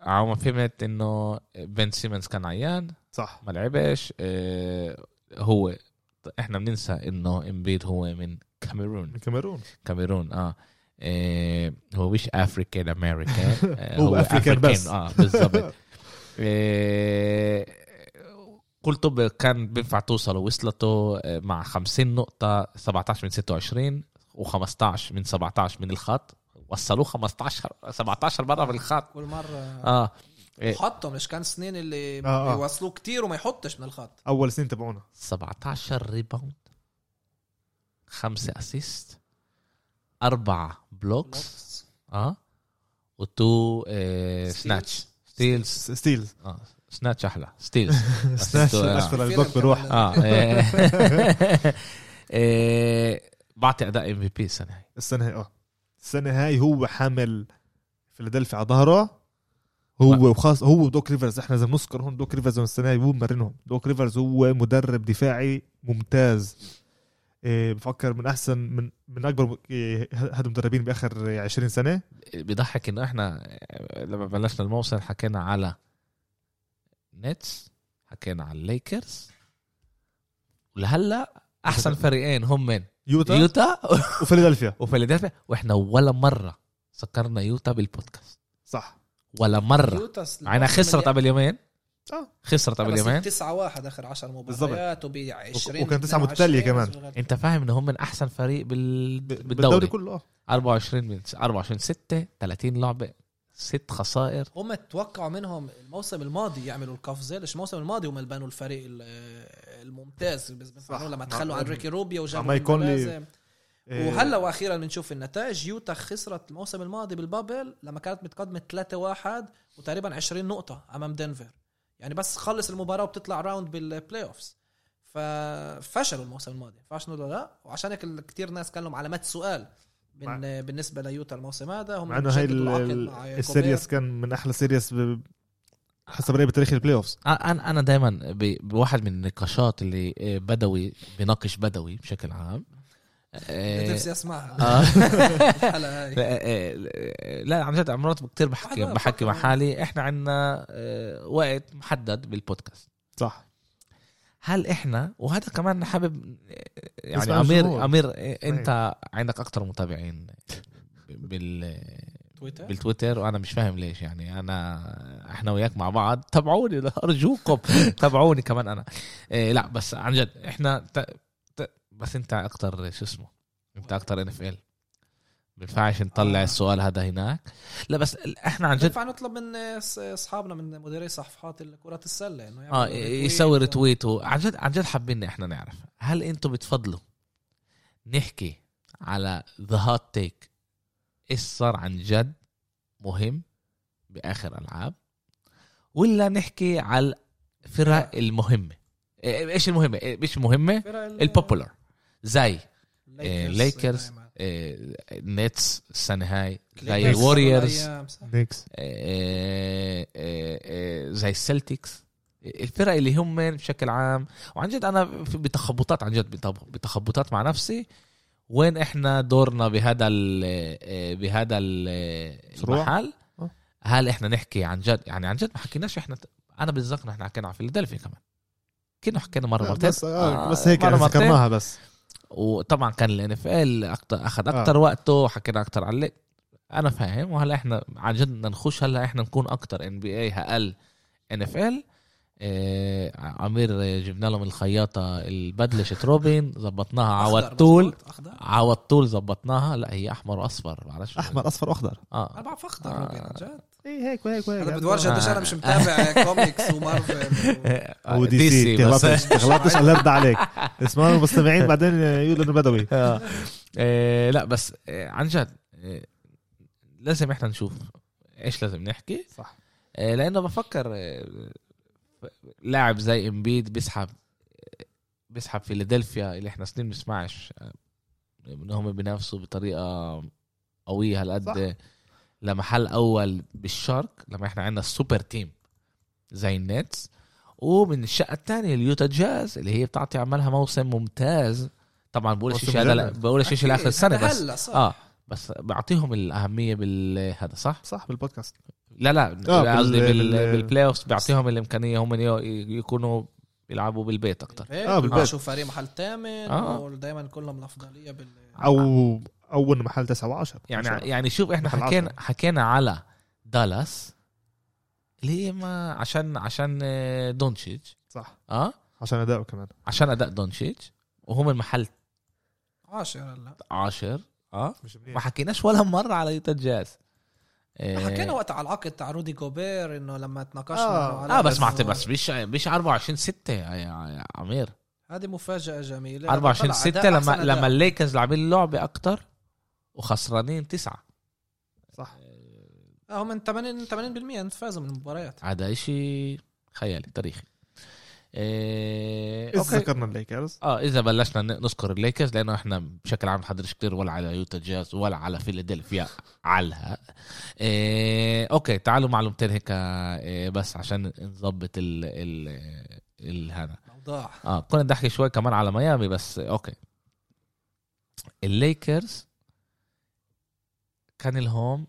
عم فهمت إنه بن سيمنز كان عيان. صح. ما لعبش. هو إحنا بننسى إنه إمبيد هو من كاميرون. من كاميرون. كاميرون آه. هو مش African American هو African بس. آه بالضبط. إيه قلت كان بينفع توصلوا وصلته آه، مع 50 نقطة 17 من 26 و15 من 17 من الخط. وصلوه 15 17 مرة في الخط. كل مرة. آه. إيه. وحطهم مش كان سنين اللي آه، آه. بيوصلوه كتير وما يحطش من الخط. أول سنين تبعونا. 17 rebound خمسة assist أربعة blocks آه. و two آه snatch steals steals آه. snatch أحلى. steals snatch آه. أكثر ال block بروح. آه إيه. إيه، بعطي أداء MVP السنة هاي. السنة هاي آه. السنة هاي هو حامل فيلادلفيا على ظهره. هو وخاص هو ودوك ريفرز. إحنا لازم نذكر هون دوك ريفرز السنة هاي هو مرنهم. دوك ريفرز هو مدرب دفاعي ممتاز. بفكر من أحسن من من أكبر إيه هذا المدربين بآخر 20 سنة. بيضحك إنه إحنا آه، لما بلشنا الموسم حكينا على نتس حكينا على الليكرز. ولهلا أحسن فريقين هم من؟ يوتا, يوتا؟ وفيلادلفيا. وفيلادلفيا. وإحنا ولا مرة ذكرنا يوتا بالبودكاست. صح. ولا مرة. معنا خسرت قبل يومين. آه خسرت قبل يومين 9 1 آخر 10 بالضبط. مباريات وب 20 وكان تسعة متتالية كمان. أنت فاهم انه هم من أحسن فريق بال... بالدوري بالدوري كله آه 24 من 24 6 30 لعبة ست خسائر هم توقعوا منهم الموسم الماضي يعملوا القفزه ليش الموسم الماضي هم اللي بنوا الفريق ال- الممتاز بس صح. لما تخلوا عن ريكي روبيو وجابوا كونلي. الملازم. وهلا وأخيرا بنشوف النتائج يوتا خسرت الموسم الماضي بالبابل لما كانت متقدمة 3-1 وتقريبا 20 نقطة أمام دنفر يعني بس خلص المباراة وبتطلع round بال playoffs ففشلوا الموسم الماضي. ولا لا؟ وعشان هيك كثير ناس كانوا علامات سؤال من بالنسبة ليوتا الموسم هذا. هم مع إنه هاي ال series كان من أحلى series ب- حسب رأيي بتاريخ ال playoffs أنا أنا دائما بواحد من النقاشات اللي آه، بدوي بناقش بدوي بشكل عام. نفسي أسمعها. آه. الحلقة هاي. لا, آه، لا عن جد مرات كثير بحكي بحكي مع. حالي إحنا عندنا وقت محدد بالبودكاست. صح. هل إحنا وهذا كمان حابب يعني اسمع امير الجمهور. أمير أنت عندك أكثر متابعين بال تويتر؟ بالتويتر وأنا مش فاهم ليش يعني أنا إحنا وياك مع بعض. تابعوني أرجوكم. تابعوني كمان أنا. إيه لا بس عن جد إحنا. بس انت أكتر شو اسمه انت أكتر ان اف ال بينفعش نطلع آه. السؤال هذا هناك. لا بس إحنا عن جد ينفع نطلب من اصحابنا من مديري صفحات كرة السلة إنه آه يعملوا يسوي. retweet و- عن جد عن جد حابين إحنا نعرف. هل أنتم بتفضلوا نحكي على the hot take إيش صار عن جد مهم بآخر ألعاب ولا نحكي على الفرق المهمة؟ إيه- إيش المهمة؟ إيه- إيش المهمه فرق ال- ال popular زي إيه، الليكرز ليكرز دايماً. نيتس السنة هاي. زي الوريورز آه، آه، آه، زي السلتكس الفرق اللي هم بشكل عام؟ وعن جد أنا بتخبطات عن جد بتخ- بتخبطات مع نفسي. وين إحنا دورنا بهذا ال آه، بهذا ال-؟ المحل؟ آه. هل إحنا نحكي عن جد؟ يعني عن جد ما حكيناش إحنا أنا بتذكر إحنا حكينا على فيلادلفيا كمان. كنا حكينا مرة مرتين. بس آه بس هيك مرة مرتين. ذكرناها بس. وطبعا كان الان اف ال أخذ آه. أكثر وقته حكينا أكثر عليه أنا فاهم. وهلا إحنا عن جد بدنا نخش هلا إحنا نكون أكثر ان بي اي أقل ان اف ال عمير آه، جبنا لهم الخياطة البدله روبن زبطناها على الطول. على الطول زبطناها. لا هي أحمر وأصفر بعرفش أحمر أصفر وأخضر. آه. أنا بعرف اخضر آه. روبن عن جد اي هيك. وهيك وهيك أنا بدي ورجع قديش أنا مش متابع comics و Marvel أو DC تغلطش تغلطش الرد عليك. اسمعوا المستمعين بعدين يقولوا إنه بدوي. آه. آه، لا بس آه، عن جد آه، لازم إحنا نشوف إيش لازم نحكي. صح. آه، لأنه بفكر آه، لاعب زي إمبيد بيسحب بيسحب فيلادلفيا اللي إحنا سنين بنسمعش آه، إنهم بينافسوا بطريقة قوية صح. هالقد لمحل أول بالشرق لما إحنا عندنا ال super team زي النتس ومن الشقة الثانية اليوتا جاز اللي هي بتعطي عملها موسم ممتاز طبعا بقول شيء هذا. بقول شيء لآخر السنة بس صح آه بس بعطيهم الأهمية بالهذا صح؟ صح بالبودكاست لا لا آه، قصدي بال- بال... بال- بال playoff بيعطيهم الإمكانية هم يو- يكونوا يلعبوا بالبيت أكثر آه، بالبيت. شوف فريق محل ثامن آه. ودائما كلهم الأفضلية بال أو أول محل 9 و10 يعني يعني شوف إحنا حكينا عشرة. حكينا على دالاس اللي هي ما عشان عشان آه، دونتشيتش صح. آه؟ عشان أداؤه كمان. عشان أداء دونتشيتش وهم المحل 10 هلا عاشر. آه؟ مش ما حكيناش ولا مرة على يوتا جاز. آه، حكينا وقت على العقد تاع رودي جوبير إنه لما تناقشنا آه. آه بس ما بس مش مش 24 6 يا, يا عمير. هذه مفاجأة جميلة. 24 طلع 6 أداء لما. لما الليكرز لاعبين لعبه أكتر. وخسرانين تسعة. صح. آه هم من 80 80% فازوا من المباريات. هذا إشي خيالي تاريخي. إيه... إذا ذكرنا الليكرز. آه إذا بلشنا نذكر الليكرز لأنه إحنا بشكل عام نحضرش كتير ولا على يوتا جاز ولا على فيلادلفيا علها. إيه... أوكي تعالوا معلومتين هيك إيه بس عشان نظبط ال ال ال هذا. موضوع. آه كنا بدي احكي شوي كمان على ميامي بس أوكي. الليكرز كان لهم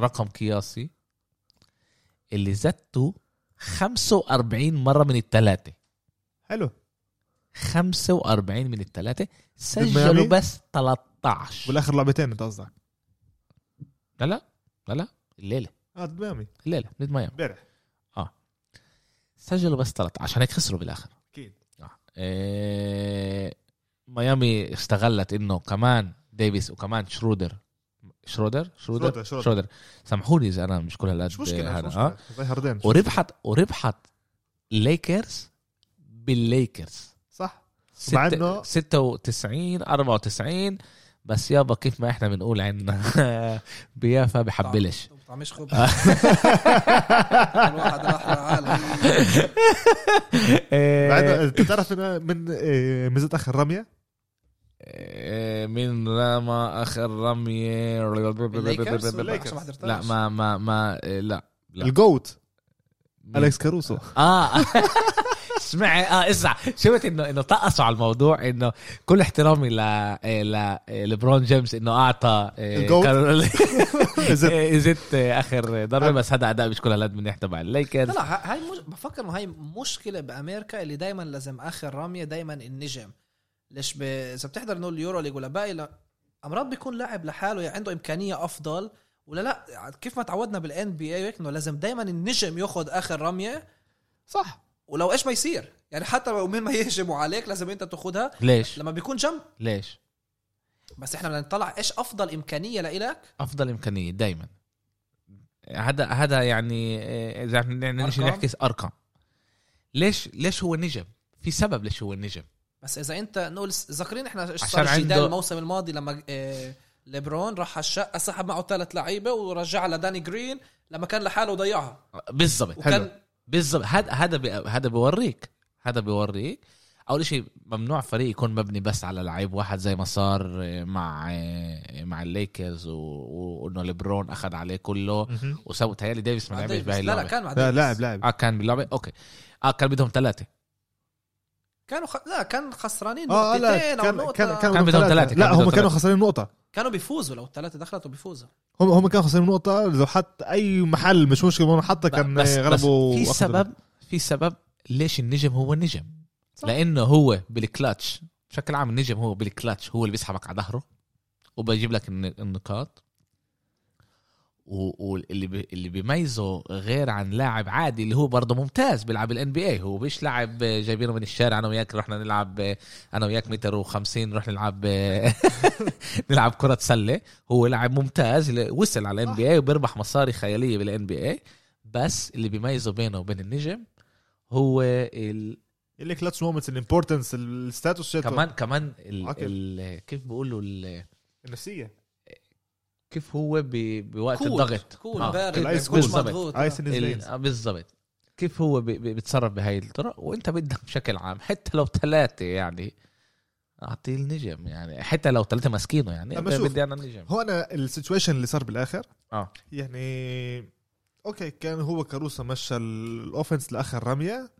رقم قياسي اللي زتوا 45 مرة من الثلاثه حلو. 45 من الثلاثه؟ سجلوا بس 13 بالاخر لعبتين أنت قصدك؟ لا لا لا لا الليلة. آه ضد ميامي الليلة ضد ميامي امبارح. سجلوا بس 13 عشان هيك خسروا بالآخر. أكيد. آه. إيه ميامي استغلت إنه كمان ديفيس وكمان شرودر شرودر؟ شرودر؟ شرودر- شرودر. شرودر. سامحوني إذا أنا مش كل هالقد مش مشكلة هذا مش آه؟ هاردين وربحت وربحت الليكرز بالليكرز صح. مع ستة- إنه- 96 94 بس يابا كيف ما إحنا بنقول عندنا بيافا بحبلش. طعمش خبز. الواحد راح لعالم بعد انت تعرف إنه من إيه، ميزة اخر رميه من رمى آخر رميه؟ لا ما ما ما لا لا. الجوت؟ أليكس كاروسو. آه. اسمعي آه اسمع. شفت انه إنه طقسوا على الموضوع إنه كل احترامي ل ل لبرون جيمس إنه أعطى ال shot. إذا- زت آخر ضربة. بس هذا أداء مش كل هالقد من ناحيه تبع الليكرز لا لا هاي مش بفكر إنه هاي مشكلة بأمريكا اللي دائما لازم آخر رمية دائما النجم. ليش ب... إذا بتحضر إنه ال EuroLeague ولا باقي لا. مرات بيكون لاعب لحاله يعني عنده إمكانية أفضل ولا لا؟ كيف ما تعودنا بال NBA إنه لازم دائما النجم ياخذ آخر رمية؟ صح. ولو إيش ما يصير. يعني حتى لو مين ما يهجموا عليك لازم أنت تاخذها ليش؟ لما بيكون جنب. ليش؟ بس إحنا بدنا نطلع إيش أفضل إمكانية لإلك؟ أفضل إمكانية دائما هذا هذا يعني إذا نمشي؟ نحكي أرقام؟ ليش ليش هو نجم؟ في سبب ليش هو النجم بس إذا أنت نقول ذاكرين إحنا إيش عشان صار الجدال عنده- الموسم الماضي لما آه، ليبرون راح على الشقة سحب معه ثلاث لعيبة ورجعها لداني جرين لما كان لحاله وضيعها بالضبط وكان بالضبط. هذا هذا بي- هذا بيوريك هذا بيوريك. أول شيء ممنوع فريق يكون مبني بس على لعيب واحد زي ما صار مع مع الليكرز وإنه ليبرون أخذ عليه كله وسوى تهيألي ديفيس ما لعبش ديفيس. بهاي لا لا اللعبة. كان مع لا ديفيس. لاعب لاعب. آه كان باللعبة. أوكي. آه كان بدهم ثلاثة. كانوا خ... لا كان خسرانين آه لا نقطتين أو كان نقطة. كان كان كان كان بدهم ثلاثة، لا هم كانوا. خسرانين نقطة. كانوا بيفوزوا لو الثلاثه دخلتوا بيفوزوا. هم هم كانوا خسرانين نقطة لو حتى أي محل مش مشكلة حتى كان بس, بس غلبوا في وأخذوا- سبب في سبب ليش النجم هو النجم؟ صح. لأنه هو بالكلاتش بشكل عام النجم هو بالكلاتش هو اللي بيسحبك على ظهره وبيجيب لك الن- النقاط. واللي بي اللي بيميزه غير عن لاعب عادي اللي هو برضه ممتاز بيلعب ال NBA هو مش لاعب جايبينه من الشارع أنا وياك رحنا نلعب أنا وياك متر و50 نروح نلعب نلعب كرة سلة هو لاعب ممتاز اللي وصل على ال NBA وبيربح مصاري خيالية بال NBA بس اللي بيميزه بينه وبين النجم هو ال... ال clutch moments ال importance ال status كمان كمان ال... ال... كيف بيقولوا ال... النفسية. كيف هو ب... بوقت cool الضغط؟ cool آه، بارد ال ice مش cool. مضغوط. ice ال... آه، بالضبط. كيف هو ب... بيتصرف بهاي الطرق؟ وانت بدك بشكل عام حتى لو ثلاثة يعني أعطيه النجم يعني حتى لو ثلاثة ماسكينه يعني أما شوف. بدي أنا النجم. هو أنا ال situation اللي صار بالآخر آه. يعني أوكي كان هو كاروسو مشى ال offense لآخر رمية.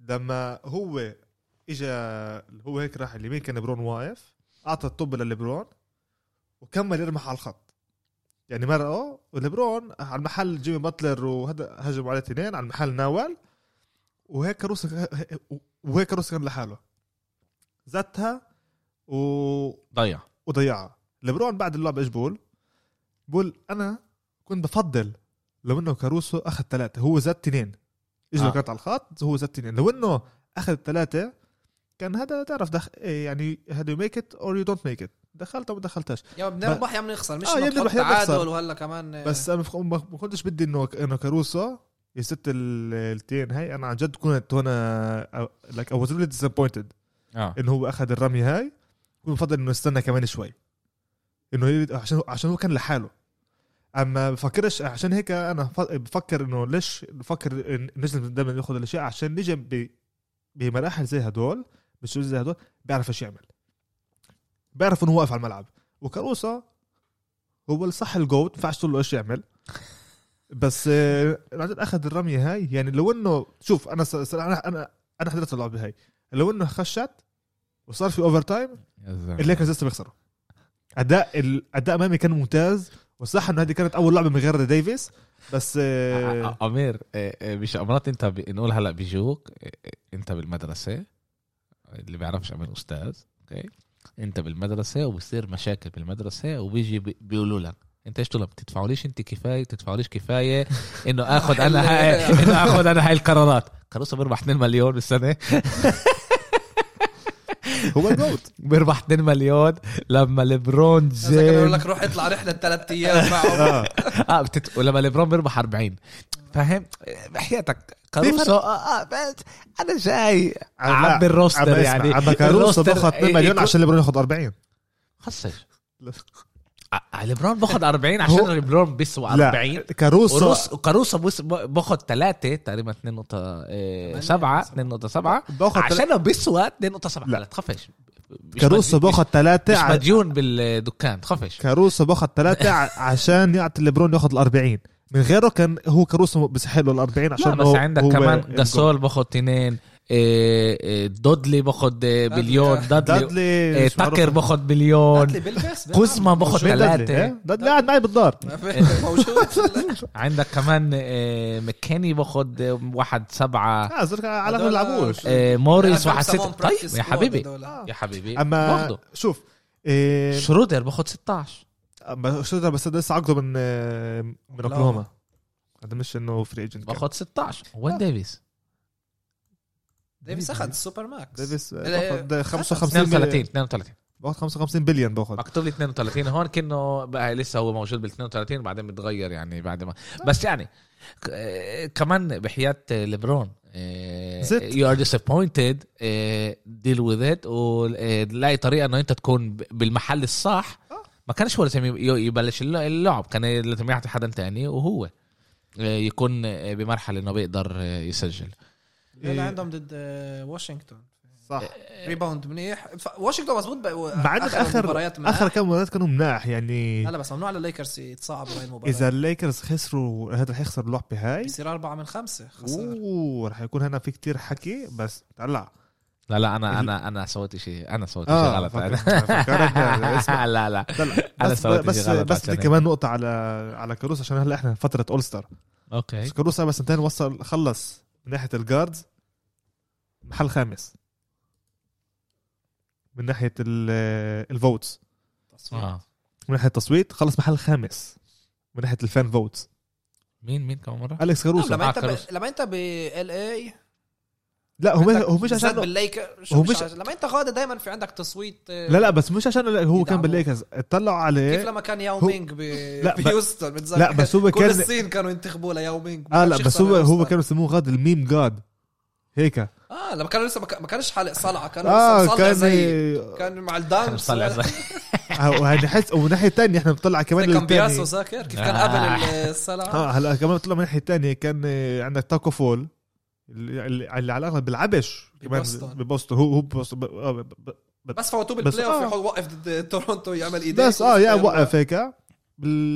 لما هو اجى هو هيك راح اليمين كان برون واقف أعطى الطابة للبرون وكمل يرمح على الخط. يعني مرقه ولبرون على المحل جيمي باتلر وهذا هجموا عليه اثنين على المحل ناول. وهيك كاروسو وهيك كاروسو كان لحاله. زتها و ضيع. وضيعها. لبرون بعد اللعبه إيش بقول؟ بقول أنا كنت بفضل لو إنه كاروسو أخذ ثلاثة هو زت اثنين. اجى آه. كانت على الخط هو زت اثنين. لو إنه أخذ ثلاثة كان هذا تعرف دخ... يعني هذا you make it or you don't make it دخلت أو ما دخلتش. يا بنربح يا بنخسر مش آه، بنربح يا بنخسر. تعادل وهلا كمان. بس أنا ما كنتش بدي إنه إنه كاروسو يست التين هاي. أنا عن جد كنت هنا like I was really disappointed إنه هو أخذ الرمية هاي. كنت بفضل إنه يستنى كمان شوي. إنه عشان عشان هو كان لحاله. أما بفكرش عشان هيك أنا ف- بفكر إنه ليش بفكر إن نجم دائما ياخذ الأشياء عشان نجم ب- بمراحل زي هدول بشو زي هدول بيعرف إيش يعمل. بيعرف إنه هو واقف على الملعب. وكاروسا هو الصح ال GOAT ما ينفعش تقول له إيش يعمل. بس آه، عن جد أخذ الرمية هاي. يعني لو إنه شوف أنا س- أنا أنا أنا حضرت اللعبه هاي. لو إنه خشت وصار في overtime. الليكرز لسه بيخسروا. أداء الاداء امامي كان ممتاز. وصح إنه هذه كانت أول لعبة من غير ديفيس. بس آه، أمير آه، آه، مش مرات أنت نقول هلأ بيجوك آه، آه، أنت بالمدرسة اللي بيعرفش عمل أستاذ أوكي؟ انت بالمدرسة وبصير مشاكل بالمدرسة وبيجي بي- بيقولوا لك. انت إيش لهم بتدفعوليش انت كفايه بتدفعوليش كفاية انه آخذ أنا هاي إنه آخذ أنا هاي القرارات. كاروسا بيربح 2 مليون بالسنة. هو ال GOAT بيربح 2 مليون لما ليبرون جيمس لك روح اطلع رحلة ثلاث أيام معه آه آه بتت... ولما ليبرون بيربح 40 فاهم؟ بحياتك كاروسو آه, آه بس أنا جاي أعبي ال roster يعني. عم كاروسو باخذ 2 مليون عشان ليبرون ياخذ 40 خسر. ع- ليبرون باخذ 40 عشان ليبرون بيسوى 40 لا كاروسو وروس وكاروسا بس- باخذ 3 تقريبا 2.7 2.7 باخذ عشان. بيسوى 2.7 لا. تخافش. مش كاروسو باخذ مش ثلاثة مليون بالدكان تخافش. كاروسو باخذ ثلاثة عشان يعطي ليبرون ياخذ ال 40 من غيره كان هو كاروسو بسحب له ال 40 عشان لا بس هو عندك هو كمان. جاسول باخذ اثنين دودلي باخذ بليون دادلي دادلي إيه، مش معروف. تاكر باخذ مليون دادلي بيلبس كوزما باخذ مين دادلي؟ ثلاثة. إيه؟ دادلي قاعد معي بالدار. موجود. عندك كمان آه، مكاني باخذ آه، واحد سبعة. على ما بيلعبوش آه، موريس واحد ستة. طيب يا حبيبي. يا حبيبي. أما شوف شرودر باخذ 16 اما شو بس لسه عقده من آه، من أوكلاهوما. هذا مش إنه free agent باخذ 16 وين ديفيس؟ ديفيس أخذ ال super max. ديفيس باخذ 55 32 32 باخذ 55 بليون باخذ. مكتوب لي 32 هون كأنه بقى لسه هو موجود بال 32 بعدين بتغير يعني بعد ما. بس يعني آه، كمان بحياة ليبرون. you are disappointed deal with it ولاقي طريقة إنه أنت تكون بالمحل الصح آه. ما كانش هو لازم يبلش الل- اللعب كان لازم يعطي حدا تاني وهو آه، يكون آه، بمرحلة إنه بيقدر آه، يسجل. اللي عندهم ضد واشنطن. صح. rebound منيح. واشنطن مع انه آخر. آخر كم مباراه كانوا مناح يعني لا لا بس ممنوع للليكرز يتصعبوا بهاي المباراة. إذا الليكرز خسروا هذا رح يخسر اللعبه هاي يصير أربعة من خمسة خسارة أوه رح يكون هنا في كتير حكي بس طلع لا لا أنا أنا أنا سويت شيء أنا سويت شيء آه غلط. أسمع. لا لا. بس سويت بس شي غلط بس هيك. كمان نقطة على على كاروس عشان هلا إحنا فترة All-Star أوكي كاروس بس سنتين وصل خلص من ناحية ال guards محل خامس. من ناحية ال- ال votes آه. من ناحية التصويت خلص محل خامس. من ناحية الفان فوتس مين مين كمان مرة؟ أليكس كاروسو لما آه، أنت ب... لما أنت ال اي لا هو مش هو مش عشان بالليكر هو مش- عشان... لما انت قاعد دايما في عندك تصويت آه، لا لا بس مش عشان هو كان. بالليكرز اطلعوا عليه. كيف لما كان ياو مينج ب... بهيوستن بتذكر لا بس هو كل كان الصين كانوا ينتخبوا لياو مينج آه لا بس هو هو. كانوا يسموه غاد الميم جاد. هيك. آه لما كانوا لسه ما كان- ما كانش حالق صلعة كانوا آه لسه كان زي كان مع الدانس. مصلع زي حس ومن الناحيه الثانية إحنا بنطلع كمان كان. بياسو ذاكر كيف كان آه. قبل الصلعة؟ آه هلا كمان بنطلع من الناحيه الثانية كان آه، عندك تاكو فول. اللي, على الأغلب بيلعبش كمان ببوسطن. ببوسطن هو هو ببوسطن آه، بس فوتوه بال playoff آه. وقف ضد تورونتو يعمل إيديه. بس آه يا وقف هيك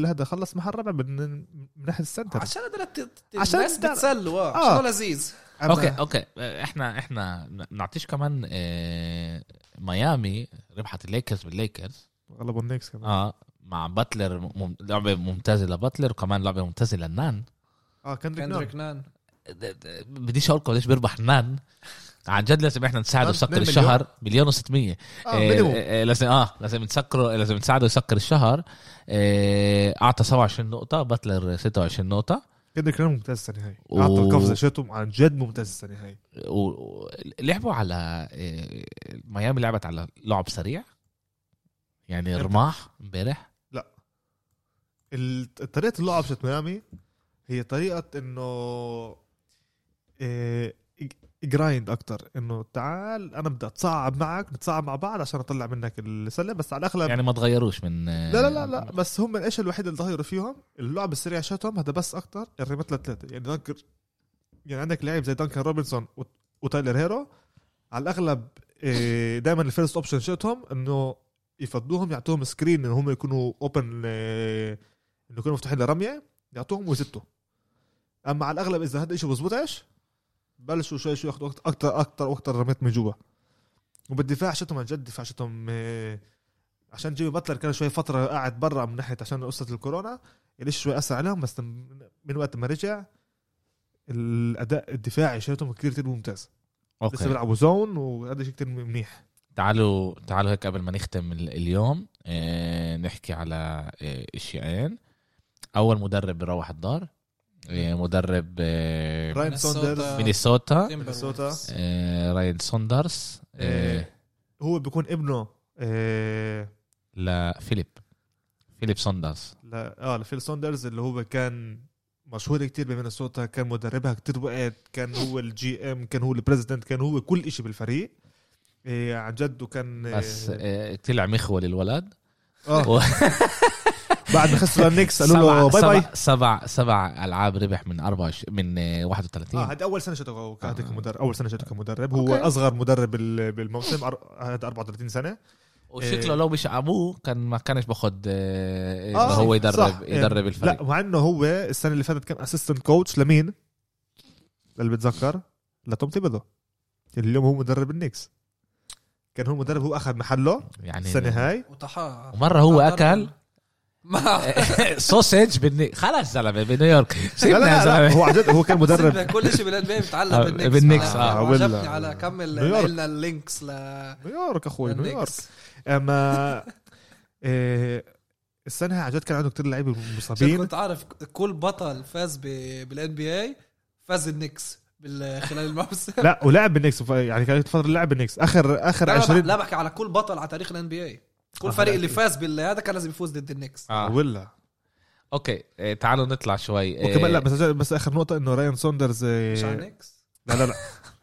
هذا خلص محل رابع من من ناحية ال center. عشان الت- عشان الناس بتسلوا آه آه. عشان لذيذ. أما- أوكي أوكي. إحنا إحنا نعطيش كمان آه، ميامي ربحت الليكرز بالليكرز. غلبوا النكس كمان. آه مع باتلر مم... لعبة ممتازة لباتلر وكمان لعبة ممتازة لنان. آه كندريك نان. كندريك نان. د- بديش أقول لكم ليش بيربح نان عن جد لازم إحنا نساعده يسكر 2 الشهر مليون و600 آه minimum. لازم آه لازم نسكره لازم نساعده يسكر الشهر. آه، أعطى 27 نقطة باتلر 26 نقطة. كندريك نان ممتاز السنة هاي. و- أعطى القفزة شاتهم عن جد ممتاز السنة هاي. ولعبوا على آه، ميامي لعبت على لعب سريع. يعني رماح امبارح. ال- طريقة اللعب شت ميامي هي طريقة إنه grind أكتر. إنه تعال أنا بدي اتصعب معك نتصعب مع بعض عشان أطلع منك السلة. بس على الأغلب يعني ما تغيروش من آه، لا لا لا. لا بس هم إيش الوحيد اللي ضيروا فيهم؟ اللعب السريع شاتهم هذا بس أكتر الرميات لثلاثه يعني دانكن يعني عندك لاعب زي دانكن روبنسون وت- وتايلر هيرو. على الأغلب دائما ال first option شاتهم إنه يفضوهم يعطوهم screen إنه هم يكونوا open إنه يكونوا مفتوحين لرمية يعطوهم ويزتوا. أما على الأغلب إذا هذا الشيء بزبطش بلشوا شوي شوي ياخذوا أكثر أكثر وأكثر رميات من جوا. وبالدفاع شتهم عن جد دفاع شتهم آه، عشان جيمي باتلر كان شوي فترة قاعد برا من ناحية عشان قصة الكورونا ليش شوي أثر عليهم بس من وقت ما رجع الأداء الدفاعي شايفهم كثير كثير ممتاز. لسه okay بيلعبوا zone وهذا شيء كثير منيح. تعالوا تعالوا هيك قبل ما نختم ال- اليوم آه، نحكي على آه، اشياءين أول مدرب بيروح الدار مدرب راين مينيسوتا. سوندرز مينيسوتا مينيسوتا. راين سوندرز هو بيكون ابنه آه لفيليب فيليب. سوندرز لا آه لفليب سوندرز اللي هو كان مشهور كتير بمينيسوتا كان مدربها كتير وقت كان هو ال GM كان هو ال president كان هو كل إشي بالفريق. إيه عن جد وكان بس آه، طلع مخول الولد آه. بعد ما خسروا النكس قالوا له bye bye سبع سبع سبع ألعاب ربح من 24 من آه، 31 آه هذه أول سنة شته كهذا آه. كمدرب أول سنة شته كمدرب هو okay. أصغر مدرب بال- بالموسم أر- هذا 34 سنة. وشكله إيه. لو بيشعبوه كان ما كانش باخد آه، آه، انه هو يدرب صح. يدرب الفريق. لا مع إنه هو السنة اللي فاتت كان اسيستنت كوتش لمين؟ اللي بتذكر لتوم تيبدو اليوم هو مدرب النكس. كان هو مدرب هو أخذ محله يعني السنة هاي. وطحا ومرة هو أكل. ما سوسج بالني خلص زلمة بنيويورك لا سيبنا لا, يا لا, لا زلمة. هو عن جد هو كان مدرب. كل شيء بالان بي بيتعلق آه، بالنكس بالنكس، آه، آه، عجبني ولا- على كمل. لنا اللينكس ل نيويورك أخوي نيويورك. اما السنة عن جد كان عنده كتير لعيبة مصابين. كنت عارف كل بطل فاز بال NBA فاز النكس خلال الموسم. لا ولعب بالنكس يعني كانت فترة لعب بالنكس اخر آخر لا, لا, 20 لا بحكي على كل بطل على تاريخ ال NBA كل آه، فريق اللي. فاز بالهذا كان لازم يفوز ضد النكس. آه. ولا. okay آه، تعالوا نطلع شوي. آه، وكمان لا بس بس آخر نقطة إنه راين سوندرز إيه، مش على النكس لا لا لا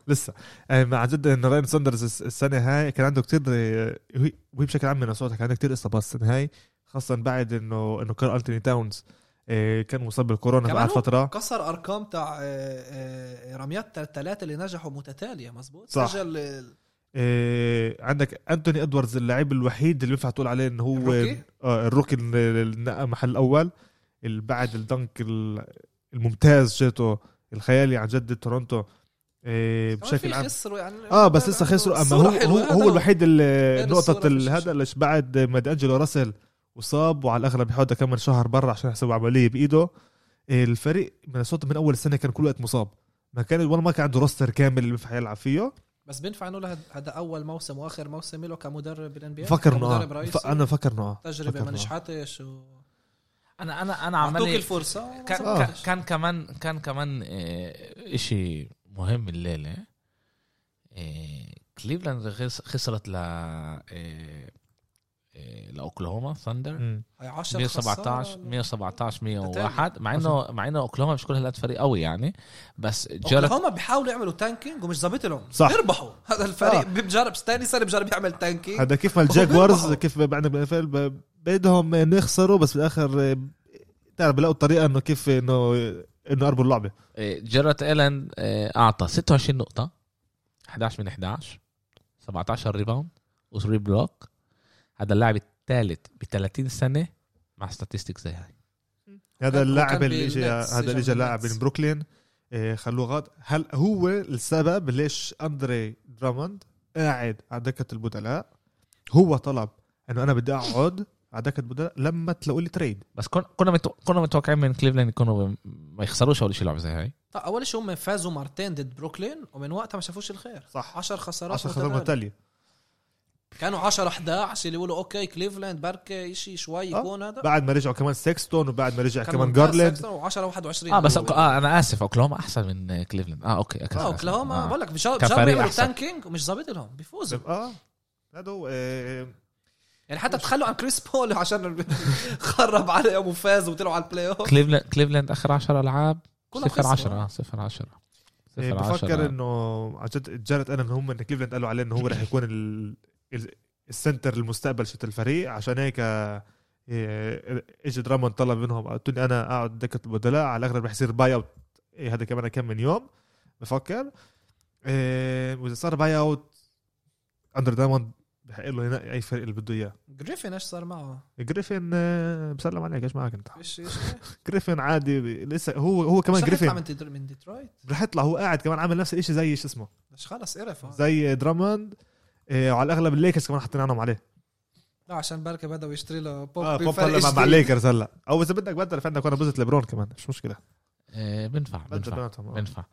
لسه. آه، مع جد إنه راين ساندرز الس- السنة هاي كان عنده كتير آه، وهي بشكل عام مينيسوتا كان عنده كتير إصابات السنة هاي خاصة بعد انه إنه كارل أنتوني تاونز آه، كان مصاب بالكورونا بعد فترة. كسر أرقام تاع آه، آه، رميات الثلاثه اللي نجحوا متتالية مزبوط؟ صح. سجل آه، عندك أنتوني إدواردز اللاعب الوحيد اللي ينفع تقول عليه انه هو ال rookie؟ آه، ال rookie اللي اللي نقى محل الأول اللي بعد ال dunk ال- الممتاز جاته الخيالي عن جد تورونتو كمان بشكل عام. يعني. آه بس لسه خسروا. أما هو هو, هو الوحيد اللي ال- الشاشة. هذا اللي بعد ما أنجلو راسل وصاب وعلى الأغلب بيحط كمان شهر برا عشان يحسبوا عملية بإيده. الفريق من من أول السنة كان كل وقت مصاب. ما كان ولا ما كان عنده roster كامل اللي بينفع يلعب فيه. بس بينفع نقول هاد- هذا أول موسم وآخر موسم له كمدرب بال NBA بفكر انه آه. ف- أنا بفكر انه آه. تجربه ما آه. نجحتش و أنا أنا أنا أعطوك عمالي الفرصة كان, آه. كان كمان كان كمان آه، إشي مهم الليلة آه، كليفلاند خس- خسرت ل آه، آه، لأوكلاهوما ثاندر مم. هاي 10 117 خسارة. 117 101 مع انه مع انه أوكلاهوما مش كل هالقد فريق قوي يعني بس جرت أوكلاهوما بيحاولوا يعملوا tanking ومش ظابط لهم صح. بيربحوا هذا الفريق آه. بيجرب ثاني سنة بيجرب يعمل tanking هذا كيف ما الجاكوارز. كيف بعدنا بال NFL ب- بدهم نخسروا بس بالآخر آه، تعرف بلاقوا الطريقة إنه كيف انه إنه قربوا اللعبة آه، جيرت إيلن آه، أعطى 26 نقطة 11 من 11 17 rebound و3 block هذا اللاعب الثالث ب 30 سنة مع statistic زي هاي. هذا اللاعب اللي اجى هذا اللي اجى لاعب. من بروكلين. آه، خلوه غلط هل هو السبب ليش أندري دراموند قاعد على دكة البدلاء؟ هو طلب إنه أنا بدي أقعد على دكة البدلاء لما تلاقوا لي trade بس كن- كنا متو... كنا متوقعين من كليفلاند يكونوا ما يخسروش أول شيء لعبة زي هاي. طيب أول شيء هم فازوا مرتين ضد بروكلين ومن وقتها ما شافوش الخير. صح. 10 خسارات 10 خسارات. متتالية. كانوا 10 11 اللي يقولوا okay كليفلاند بركة شيء شوي آه. يكون هذا بعد ما رجعوا كمان سيكستون وبعد ما رجع كمان جارلاند ساكسون و10 21 آه بس آه أنا آسف أوكلاهوما أحسن من كليفلاند آه okay آه. أوكلاهوما آه. بقول لك بيجربوا كفريق يعملوا أحسن. tanking ومش ظابط لهم بيفوزوا آه هذا هو آه، يعني حتى تخلوا عن كريس بول عشان خرب عليهم وفاز وطلعوا على ال playoff كليفلاند كليفلاند آخر 10 ألعاب صفر خسروا. 10 آه صفر 10 إيه، صفر بفكر 10 إنه عن جد جرت أنا ان هم إن كليفلاند قالوا عليه إنه هو رح يكون. ال center المستقبل شت الفريق. عشان هيك إيه، اجى درامون طلب منهم قلت لي أنا أقعد دكة البدلاء على الأغلب رح يصير buyout إيه، هذا كمان كم من يوم. بفكر. إيه، وإذا صار buyout اندر درامون بحق له ينقي أي فريق اللي بده إياه. جريفن إيش صار معه؟ جريفن آه، بسلم عليك إيش معك أنت؟ إيش إيش جريفن عادي لسه هو هو كمان مش جريفن. من من ديترويت؟ رح يطلع هو قاعد كمان عامل نفس الشيء زي شو اسمه؟ بس خلص قرف. زي دراموند. وعلى الأغلب الليكرز كمان حاطين عينهم عليه. لا عشان بركة بدأوا يشتري له بوب آه بوب هلا مع. الليكرز هلا. أو إذا بدك بدل في عندك وأنا بوزة ليبرون كمان مش مشكلة. آه، بنفع بنفع آه. بنفع.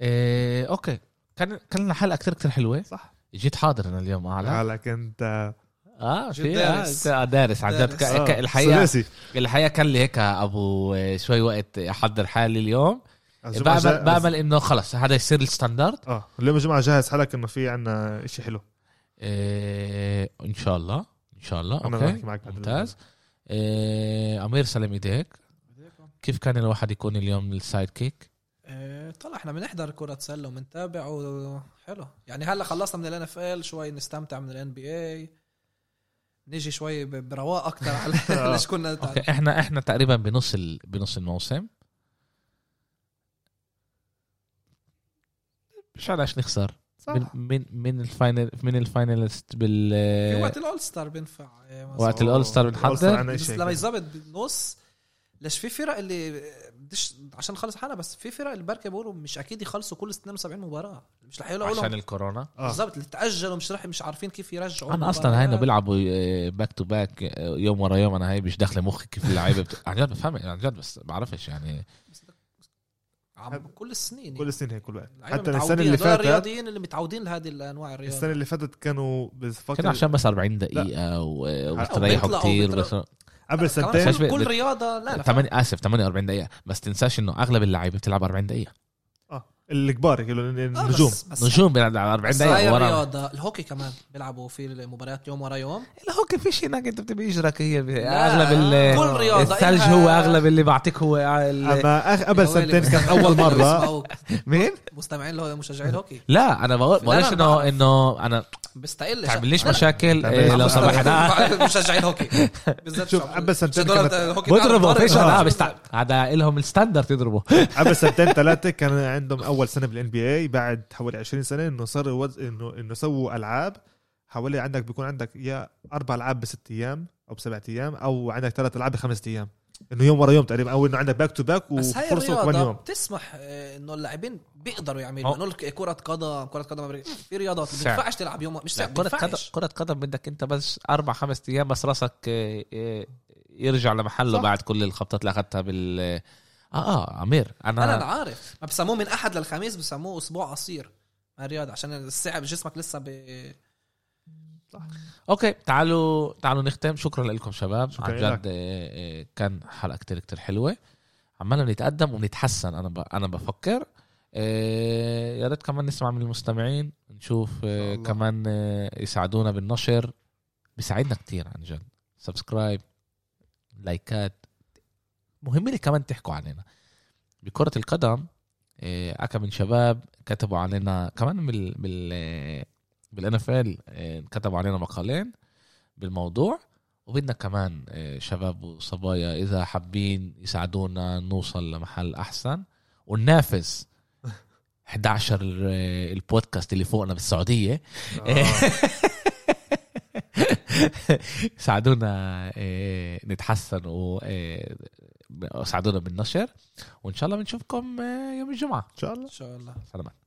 آه، okay. كان كان لنا حلقة كثير كثير حلوة. صح. جيت حاضر أنا اليوم أعلى. حالك أنت. آه في دارس. آه دارس. عن جد. آه، الحقيقة الحقيقة كان لي هيك أبو آه، شوي وقت أحضر حالي اليوم. بامل بامل إنه خلص هذا يصير ال standard. آه اليوم الجمعه جاهز حالك إنه في عنا شيء حلو. آه، إن شاء الله إن شاء الله أنا okay؟ بحكي معك ممتاز. آه، أمير سلام إيديك. كيف كان الواحد يكون اليوم ال sidekick؟ إيه، طلع إحنا بنحضر كرة سلة وبنتابع وحلو يعني هلا خلصنا من ال NFL شوي نستمتع من ال NBA نيجي شوي برواق أكثر على. ليش كنا okay إحنا إحنا تقريبا بنص ال... بنص الموسم. مش علاش نخسر. صح. من من من الفاينل من الفاينلست في بال وقت الأول ستار بينفع. وقت الأول ستار بنحضر بس شيء لما. يظبط بالنص ليش في فرق اللي بديش عشان نخلص حالنا بس في فرق اللي بركة بيقولوا مش أكيد يخلصوا كل 72 مباراة. مش رح يقولوا عشان الكورونا. آه. بالضبط اللي تأجلوا مش رح مش عارفين كيف يرجعوا أنا أصلا هاي بيلعبوا باك تو باك يوم ورا يوم أنا هاي مش داخلة مخي كيف اللعيبة بت... عن جد بفهم عن جد بس بعرفش يعني. عم كل السنين كل السنين هيك كل وقت حتى السنة. اللي فاتت الرياضيين اللي متعودين لهذه الأنواع الرياضه السنة اللي فاتت كانوا كان بفكر عشان بس 40 دقيقة. وبتريحوا وبيطلعوا- كتير بس. قبل سنتين. كل, رياضة لا لا تمانية آسف 48 دقيقة بس تنساش إنه أغلب اللعيبة بتلعب 40 دقيقة الكبار هيك آه، النجوم. بس, بس نجوم بيلعب 40 بس هاي دقيقه ورا الرياضه الهوكي كمان بيلعبوا في المباريات يوم ورا يوم. الهوكي فيش هناك أنت بتبي يجرك هي أغلب ال- كل رياضة الثلج هو أغلب اللي بعطيك هو أما أخ- قبل سنتين كان أول مرة. بيسمعوك. مين؟ مستمعين له مشجعين الهوكي. لا أنا بقولش انه. إنه أنا بستقلش تعمليش. مشاكل إيه، لو سمحنا مشجعين هوكي بالذات شوف قبل سنتين بضربوا فيش بس هذا لهم الستاندرد يضربوا قبل سنتين ثلاثة كان عندهم اول سنة بالان بي اي بعد حوالي 20 سنة إنه صاروا وز... إنه إنه سووا ألعاب حوالي عندك بيكون عندك يا أربع ألعاب بست أيام أو بسبعة أيام أو عندك ثلاث ألعاب بخمس أيام إنه يوم ورا يوم تقريبا أو إنه عندك back to back بس هاي وفرصة كمان الرياضه يوم بتسمح آه، إنه اللاعبين بيقدروا يعملوا إنه لك كرة قدم كرة قدم. في رياضات ساعة. بينفعش تلعب يوم مش كرة قدم. كرة قدم بدك أنت بس أربع خمس أيام بس راسك آه، آه، يرجع لمحله صح. بعد كل الخبطات اللي أخذتها بال آه آه عمير أنا أنا عارف. ما بسموه من أحد للخميس بسموه أسبوع قصير. هاي رياضة عشان السعه بجسمك لسه ب okay تعالوا تعالوا نختم. شكرا لكم شباب. شكراً عن. جد آه، آه، كان حلقة كتير كتير حلوة. عمالنا نتقدم ونتحسن أنا ب... أنا بفكر. آه، يا ريت كمان نسمع من المستمعين نشوف الله. كمان يساعدونا بالنشر. بيساعدنا كتير عن جد. subscribe لايكات مهم لي كمان تحكوا علينا. بكرة القدم آه، أكا من شباب كتبوا علينا كمان بال بال بالان اف ال كتبوا علينا مقالين بالموضوع. وبدنا كمان آه، شباب وصبايا إذا حابين يساعدونا نوصل لمحل أحسن. وننافس 11 آه، البودكاست اللي فوقنا بالسعودية. ساعدونا نتحسن وساعدونا بالنشر وإن شاء الله بنشوفكم آه، يوم الجمعة. ان شاء الله إن شاء الله. سلامات.